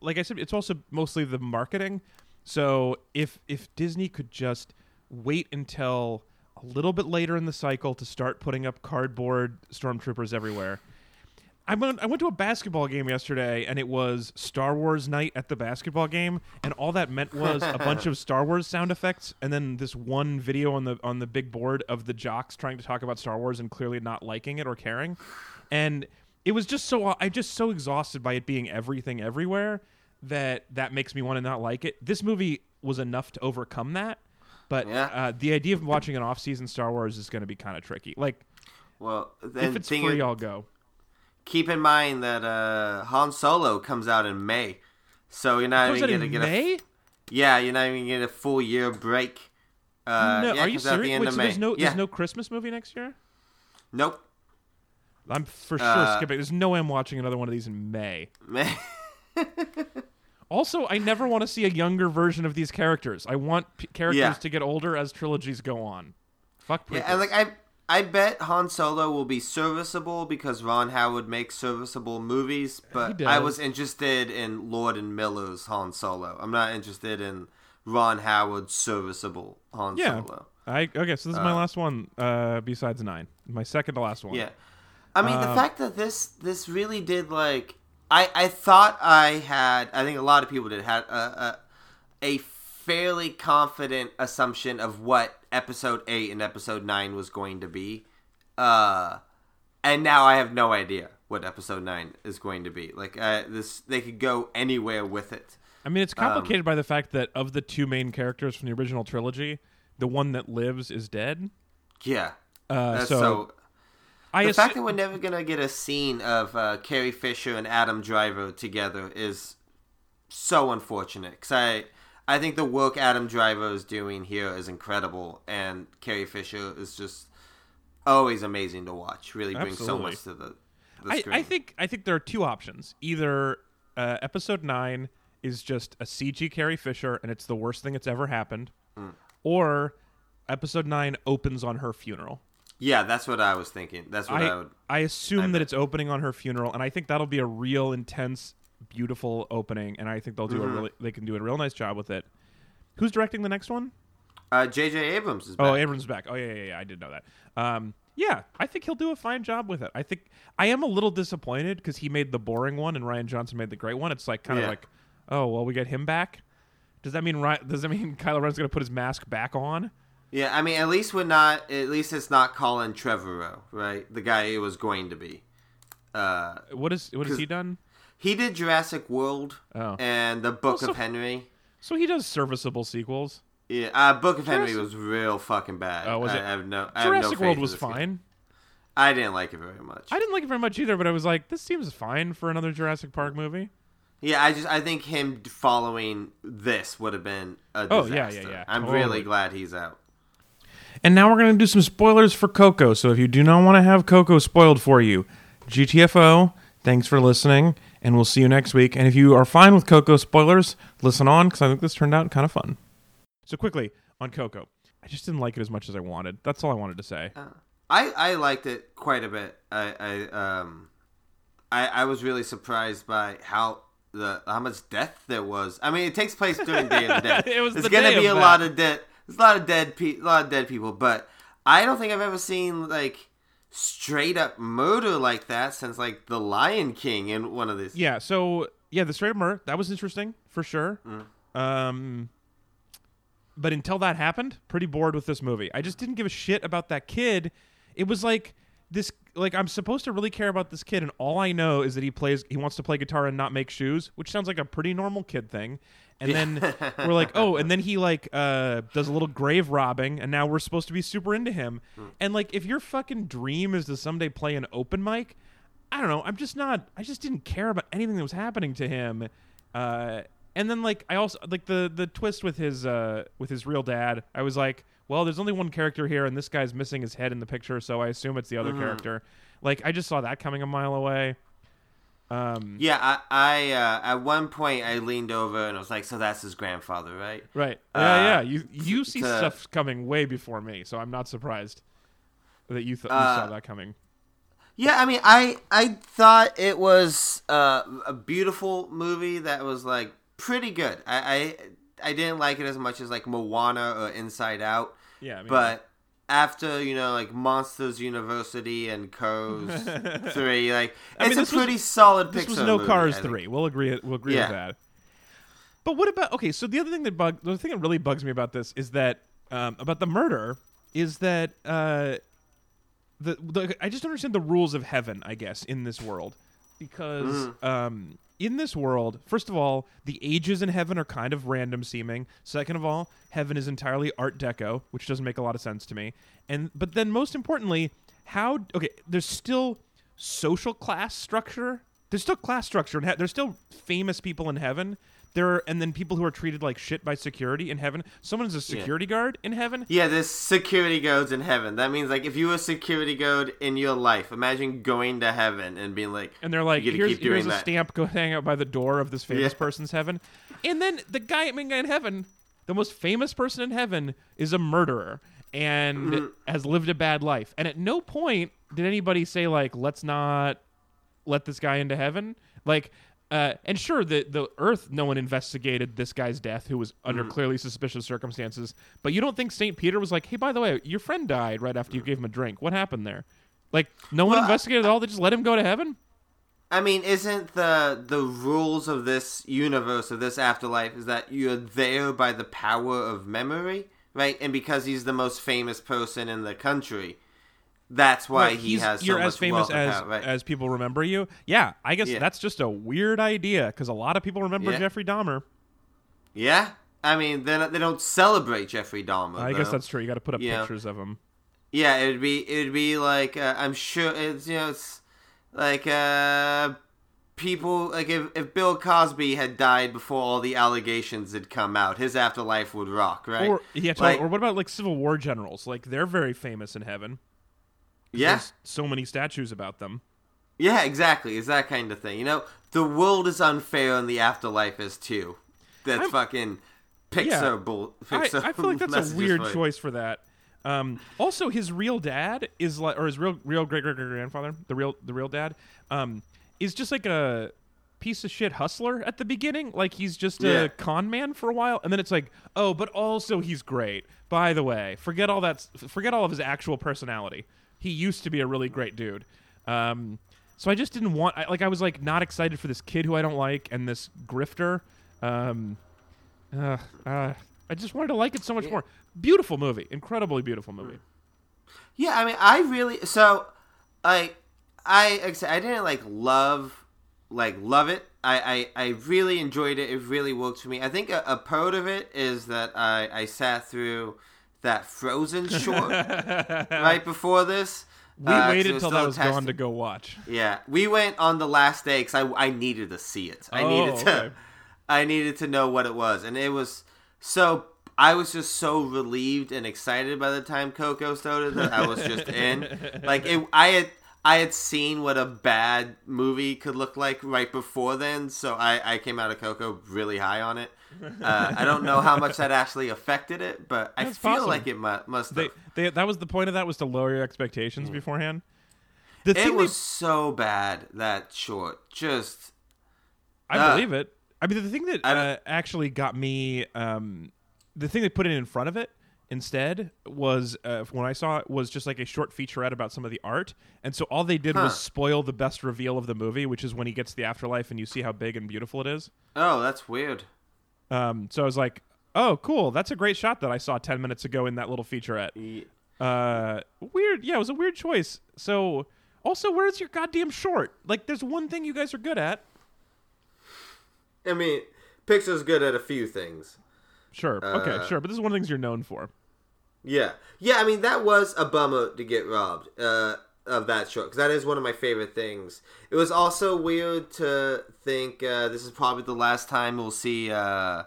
like I said, it's also mostly the marketing. So if if Disney could just wait until a little bit later in the cycle to start putting up cardboard stormtroopers everywhere. I went, I went to a basketball game yesterday, and it was Star Wars night at the basketball game, and all that meant was a bunch of Star Wars sound effects, and then this one video on the on the big board of the jocks trying to talk about Star Wars and clearly not liking it or caring, and it was just so I just so exhausted by it being everything everywhere that that makes me want to not like it. This movie was enough to overcome that, but
Yeah.
uh, the idea of watching an off-season Star Wars is going to be kind of tricky. Like
Well,
if it's free, I'll go.
Keep in mind that uh, Han Solo comes out in May, so you're not even gonna
in
get
May?
a yeah, you're not even gonna get a full year break. Uh,
no,
yeah,
are you serious?
end
Wait,
of
so
May.
there's no
yeah.
there's no Christmas movie next year?
nope.
I'm for sure
Uh,
skipping. There's no way I'm watching another one of these in May.
May.
Also, I never want to see a younger version of these characters. I want p- characters
Yeah.
to get older as trilogies go on. Fuck
yeah, and like I, I bet Han Solo will be serviceable because Ron Howard makes serviceable movies. But I was interested in Lord and Miller's Han Solo. I'm not interested in Ron Howard's serviceable Han
yeah.
Solo.
I okay. So this is my
Uh,
last one. Uh, besides nine, my second to last one.
Yeah. I mean, the
Um,
fact that this this really did like I I thought I had I think a lot of people did had a a, a fairly confident assumption of what episode eight and episode nine was going to be, uh, and now I have no idea what episode nine is going to be. Like uh, this, they could go anywhere with it.
I mean,
Um,
it's complicated by the fact that of the two main characters from the original trilogy, the one that lives is dead.
Yeah,
Uh,
that's
so,
so.
I
the
assu-
fact that we're never gonna get a scene of uh, Carrie Fisher and Adam Driver together is so unfortunate. Because I, I think the work Adam Driver is doing here is incredible, and Carrie Fisher is just always amazing to watch. Really brings so much to the, the
I,
screen.
I think I think there are two options. Either uh, episode nine is just a CG Carrie Fisher and it's the worst thing that's ever happened,
Mm.
or episode nine opens on her funeral.
yeah, that's what I was thinking. That's what I,
I
would.
I assume
I
that it's opening on her funeral, and I think that'll be a real intense, beautiful opening, and I think they'll do
Mm-hmm.
a really they can do a real nice job with it. Who's directing the next one?
Uh, J.J. Abrams is back.
Oh, Abrams is back. Oh yeah, yeah, yeah. I did know that. Um, yeah, I think he'll do a fine job with it. I think I am a little disappointed because he made the boring one and Rian Johnson made the great one. It's like kind of
Yeah.
like, oh well, we get him back. Does that mean Rian, does that mean Kylo Ren's going to put his mask back on?
Yeah, I mean, at least we're not. At least it's not Colin Trevorrow, right? The guy it was going to be. Uh,
What is what has he done?
He did Jurassic World
Oh.
and the Book
Also-
of Henry.
So he does serviceable sequels.
Yeah, uh, Book of Henry was real fucking bad.
Oh, was
I,
it?
I have no. I have no
Jurassic World was
this game.
fine.
I didn't like it very much.
I didn't like it very much either, but I was like, this seems fine for another Jurassic Park movie.
Yeah, I just I think him following this would have been a disaster.
Oh, yeah, yeah, yeah,
I'm
totally.
really glad he's out.
And now we're going to do some spoilers for Coco. So if you do not want to have Coco spoiled for you, GTFO, thanks for listening, and we'll see you next week. And if you are fine with Coco spoilers, listen on because I think this turned out kind of fun. So quickly on Coco, I just didn't like it as much as I wanted. That's all I wanted to say.
I, I liked it quite a bit. I, I um I, I was really surprised by how the how much death there was. I mean, it takes place during Day of the Dead.
It was
There's
the
gonna
day
be a
that.
lot of dead. There's a lot of dead pe- a lot of dead people, but I don't think I've ever seen like straight up murder like that since like the Lion King in one of these.
Yeah. So yeah, the straight up murder that was interesting for sure. Um, but until that happened, pretty bored with this movie. I just didn't give a shit about that kid. It was like this. Like I'm supposed to really care about this kid, and all I know is that he plays. He wants to play guitar and not make shoes, which sounds like a pretty normal kid thing. And then we're like, oh, and then he like uh, does a little grave robbing, and now we're supposed to be super into him. And like, if your fucking dream is to someday play an open mic, I don't know. I'm just not. I just didn't care about anything that was happening to him. Uh, and then like I also like the the twist with his uh with his real dad. I was like, well, there's only one character here, and this guy's missing his head in the picture, so I assume it's the other character. Like I just saw that coming a mile away. Um,
Yeah, I, I uh, at one point I leaned over and I was like, "So that's his grandfather, right?"
right.
Uh,
yeah, yeah. You you see
to-
stuff coming way before me, so I'm not surprised that you, th- you
Uh,
saw that coming.
Yeah, I mean, I I thought it was uh, a beautiful movie that was like pretty good. I, I I didn't like it as much as like Moana or Inside Out,
Yeah, I mean,
but after you know like Monsters University and Co's three, like
I mean,
it's
this
a
was-
pretty solid.
this was no
movie,
Cars three. We'll agree. We'll agree
Yeah.
with that. But what about okay? So the other thing that bug, the thing that really bugs me about this is that um, about the murder is that uh, the, the I just don't understand the rules of heaven. I guess in this world because um, in this world, first of all, the ages in heaven are kind of random seeming. Second of all, heaven is entirely Art Deco, which doesn't make a lot of sense to me. And but then most importantly, how okay? There's still social class structure. There's still class structure and There's still famous people in heaven. There are, and then people who are treated like shit by security in heaven. Someone is a security guard in heaven.
Yeah, there's security guards in heaven. That means like if you were a security guard in your life, imagine going to heaven and being like,
And they're like, here's, here's a
that."
stamp, go hang out by the door of this famous
Yeah.
person's heaven. And then the guy, main guy in heaven, the most famous person in heaven, is a murderer and
Mm-hmm.
has lived a bad life. And at no point did anybody say, like, let's not let this guy into heaven. Like, uh, and sure, the the Earth, no one investigated this guy's death, who was under
Mm-hmm.
clearly suspicious circumstances. But you don't think Saint Peter was like, "Hey, by the way, your friend died right after you gave him a drink. What happened there?" Like no one
Well, I-
investigated at all. They just let him go to heaven.
I mean, isn't the the rules of this universe of this afterlife is that you're there by the power of memory, right? And because he's the most famous person in the country, that's why
Right,
he
he's-
has
you're
much
as famous as
right?
as people remember you. Yeah, I guess
Yeah.
that's just a weird idea because a lot of people remember
Yeah.
Jeffrey Dahmer.
yeah. I mean, they they don't celebrate Jeffrey Dahmer.
I guess that's true. You got to put up
Yeah.
pictures of him.
Yeah, it'd be it'd be like uh, I'm sure it's you know it's like uh people like if if Bill Cosby had died before all the allegations had come out, his afterlife would rock, right?
Or yeah, totally.
Like-
or what about like Civil War generals? Like they're very famous in heaven.
Yeah,
so many statues about them.
yeah, exactly. It's that kind of thing. You know, the world is unfair and the afterlife is too. That's
I'm-
fucking Pixar
Yeah.
bull.
I,
Pixar
I feel like that's a weird
for
choice for that. Um, also, his real dad is like, or his real real great great great grandfather, the real the real dad, um, is just like a piece of shit hustler at the beginning. Like he's just a
Yeah.
con man for a while, and then it's like, oh, but also he's great. By the way, forget all that. Forget all of his actual personality. He used to be a really great dude. Um, so I just didn't want. I, like I was like not excited for this kid who I don't like and this grifter. Um, uh, uh, I just wanted to like it so much
Yeah.
more. Beautiful movie, incredibly beautiful movie.
Yeah, I mean, I really so I I I didn't like love like love it. I, I, I really enjoyed it. It really worked for me. I think a, a part of it is that I, I sat through that Frozen short right before this.
We
uh,
waited
it was
till
still
that was gone to go watch.
Yeah, we went on the last day because I, I needed to see it. I
Oh,
needed to
okay.
I needed to know what it was, and it was so. I was just so relieved and excited by the time Coco started that I was just in. Like it, I had I had seen what a bad movie could look like right before then, so I, I came out of Coco really high on it. Uh, I don't know how much that actually affected it, but I feel
possible.
like it mu- must
They,
have.
they, that was the point of that was to lower your expectations beforehand. The
It
thing
was
they-
so bad that short. Just
I
uh,
believe it. I mean, the thing that uh, actually got me, um, the thing they put it in front of it instead was uh, when I saw it was just like a short featurette about some of the art, and so all they did
Huh.
was spoil the best reveal of the movie, which is when he gets the afterlife and you see how big and beautiful it is.
oh, that's weird.
Um, so I was like, oh, cool, that's a great shot that I saw ten minutes ago in that little featurette.
Ye-
Uh, weird. Yeah, it was a weird choice. So, also, where's your goddamn short? Like, there's one thing you guys are good at.
I mean, Pixar's good at a few things.
Sure. okay,
Uh,
sure. But this is one of the things you're known for.
Yeah, yeah. I mean, that was a bummer to get robbed uh, of that show because that is one of my favorite things. It was also weird to think uh, this is probably the last time we'll see. Uh,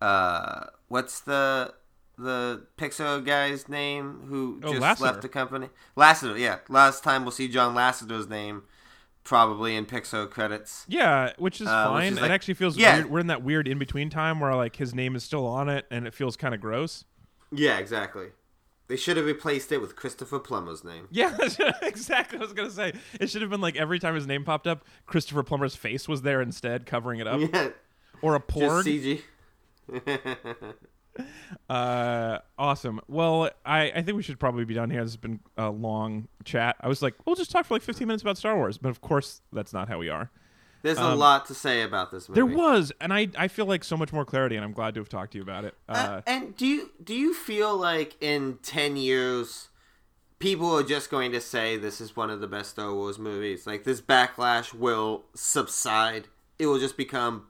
uh, what's the the Pixar guy's name who
Oh,
just
Lasseter.
left the company? Lasseter. Yeah, last time we'll see John Lasseter's name probably in Pixar credits.
Yeah, which is
Uh, which
fine.
is like-
it actually feels
Yeah.
weird. We're in that weird in between time where like his name is still on it, and it feels kind of gross.
Yeah, exactly. They should have replaced it with Christopher Plummer's name.
Yeah, exactly. I was gonna say it should have been like every time his name popped up, Christopher Plummer's face was there instead, covering it up,
Yeah,
or a
just
porg.
CG.
Uh, awesome. Well, I, I think we should probably be done here. This has been a long chat. I was like, we'll just talk for like 15 minutes about Star Wars, but of course, that's not how we are.
There's a
Um,
lot to say about this movie.
There was, and I I feel like so much more clarity, and I'm glad to have talked to you about it. Uh,
Uh, and do you do you feel like in ten years, people are just going to say this is one of the best Star Wars movies? Like this backlash will subside. It will just become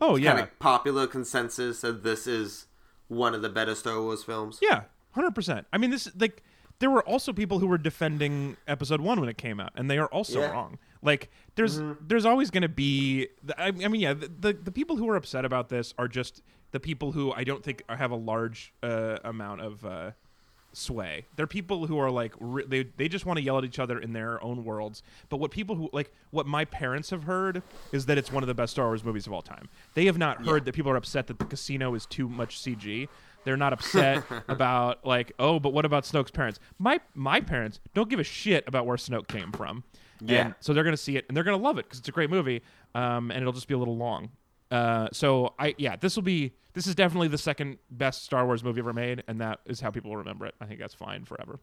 oh yeah,
kind of popular consensus that this is one of the better Star Wars films.
Yeah, hundred percent. I mean, this like there were also people who were defending Episode One when it came out, and they are also
Yeah.
wrong. Like, there's there's always going to be. I, I mean, yeah, the, the the people who are upset about this are just the people who I don't think have a large uh, amount of. Uh, sway. They're people who are like re- they they just want to yell at each other in their own worlds. But what people who like what my parents have heard is that it's one of the best star wars movies of all time. They have not heard that people are upset that the casino is too much cg they're not upset about like oh but what about snoke's parents? My my parents don't give a shit about where snoke came from
Yeah.
and so they're gonna see it and they're gonna love it because it's a great movie um, and it'll just be a little long uh, so I yeah, this will be this is definitely the second best Star Wars movie ever made, and that is how people will remember it. I think that's fine forever.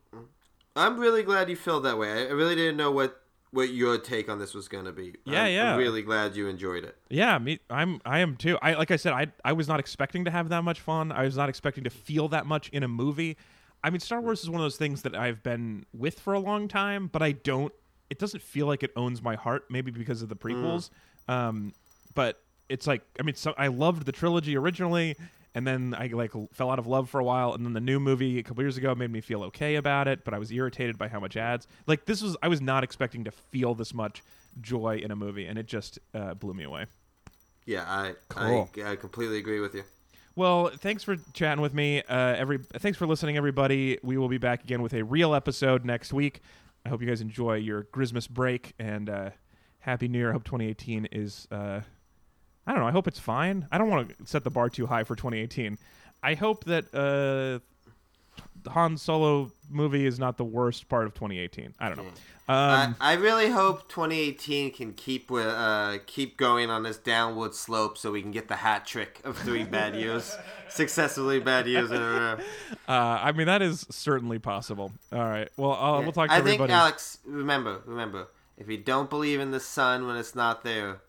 I'm really glad you felt that way. I I really didn't know what what your take on this was going to be.
Yeah,
I'm,
yeah.
I'm really glad you enjoyed it.
Yeah, me. I'm. I am too. I like I said. I I was not expecting to have that much fun. I was not expecting to feel that much in a movie. I mean, Star Wars is one of those things that I've been with for a long time, but I don't. It doesn't feel like it owns my heart. Maybe because of the prequels. Um, but it's like I mean, so I loved the trilogy originally, and then I like fell out of love for a while, and then the new movie a couple years ago made me feel okay about it, but I was irritated by how much ads. Like this was I was not expecting to feel this much joy in a movie, and it just uh, blew me away.
Yeah, I,
Cool.
I I completely agree with you.
Well, thanks for chatting with me. Uh, every thanks for listening, everybody. We will be back again with a real episode next week. I hope you guys enjoy your Christmas break and uh, happy New Year. I hope 2018 is. Uh, I don't know. I hope it's fine. I don't want to set the bar too high for 2018. I hope that uh, Han Solo movie is not the worst part of 2018. I don't know. Um,
I, I really hope 2018 can keep with uh, keep going on this downward slope, so we can get the hat trick of three bad years, successfully bad years in a row.
uh, I mean, that is certainly possible. All right. Well, uh, we'll talk to
I
everybody.
think Alex, remember, remember, if you don't believe in the sun when it's not there,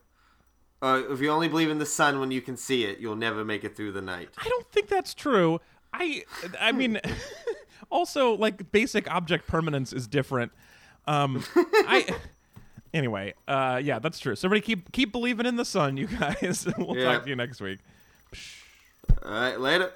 or if you only believe in the sun when you can see it, you'll never make it through the night.
I don't think that's true. I I mean also like basic object permanence is different. Um I anyway, uh yeah, that's true. So everybody keep keep believing in the sun, you guys. we'll
Yeah.
talk to you next week.
All right, later.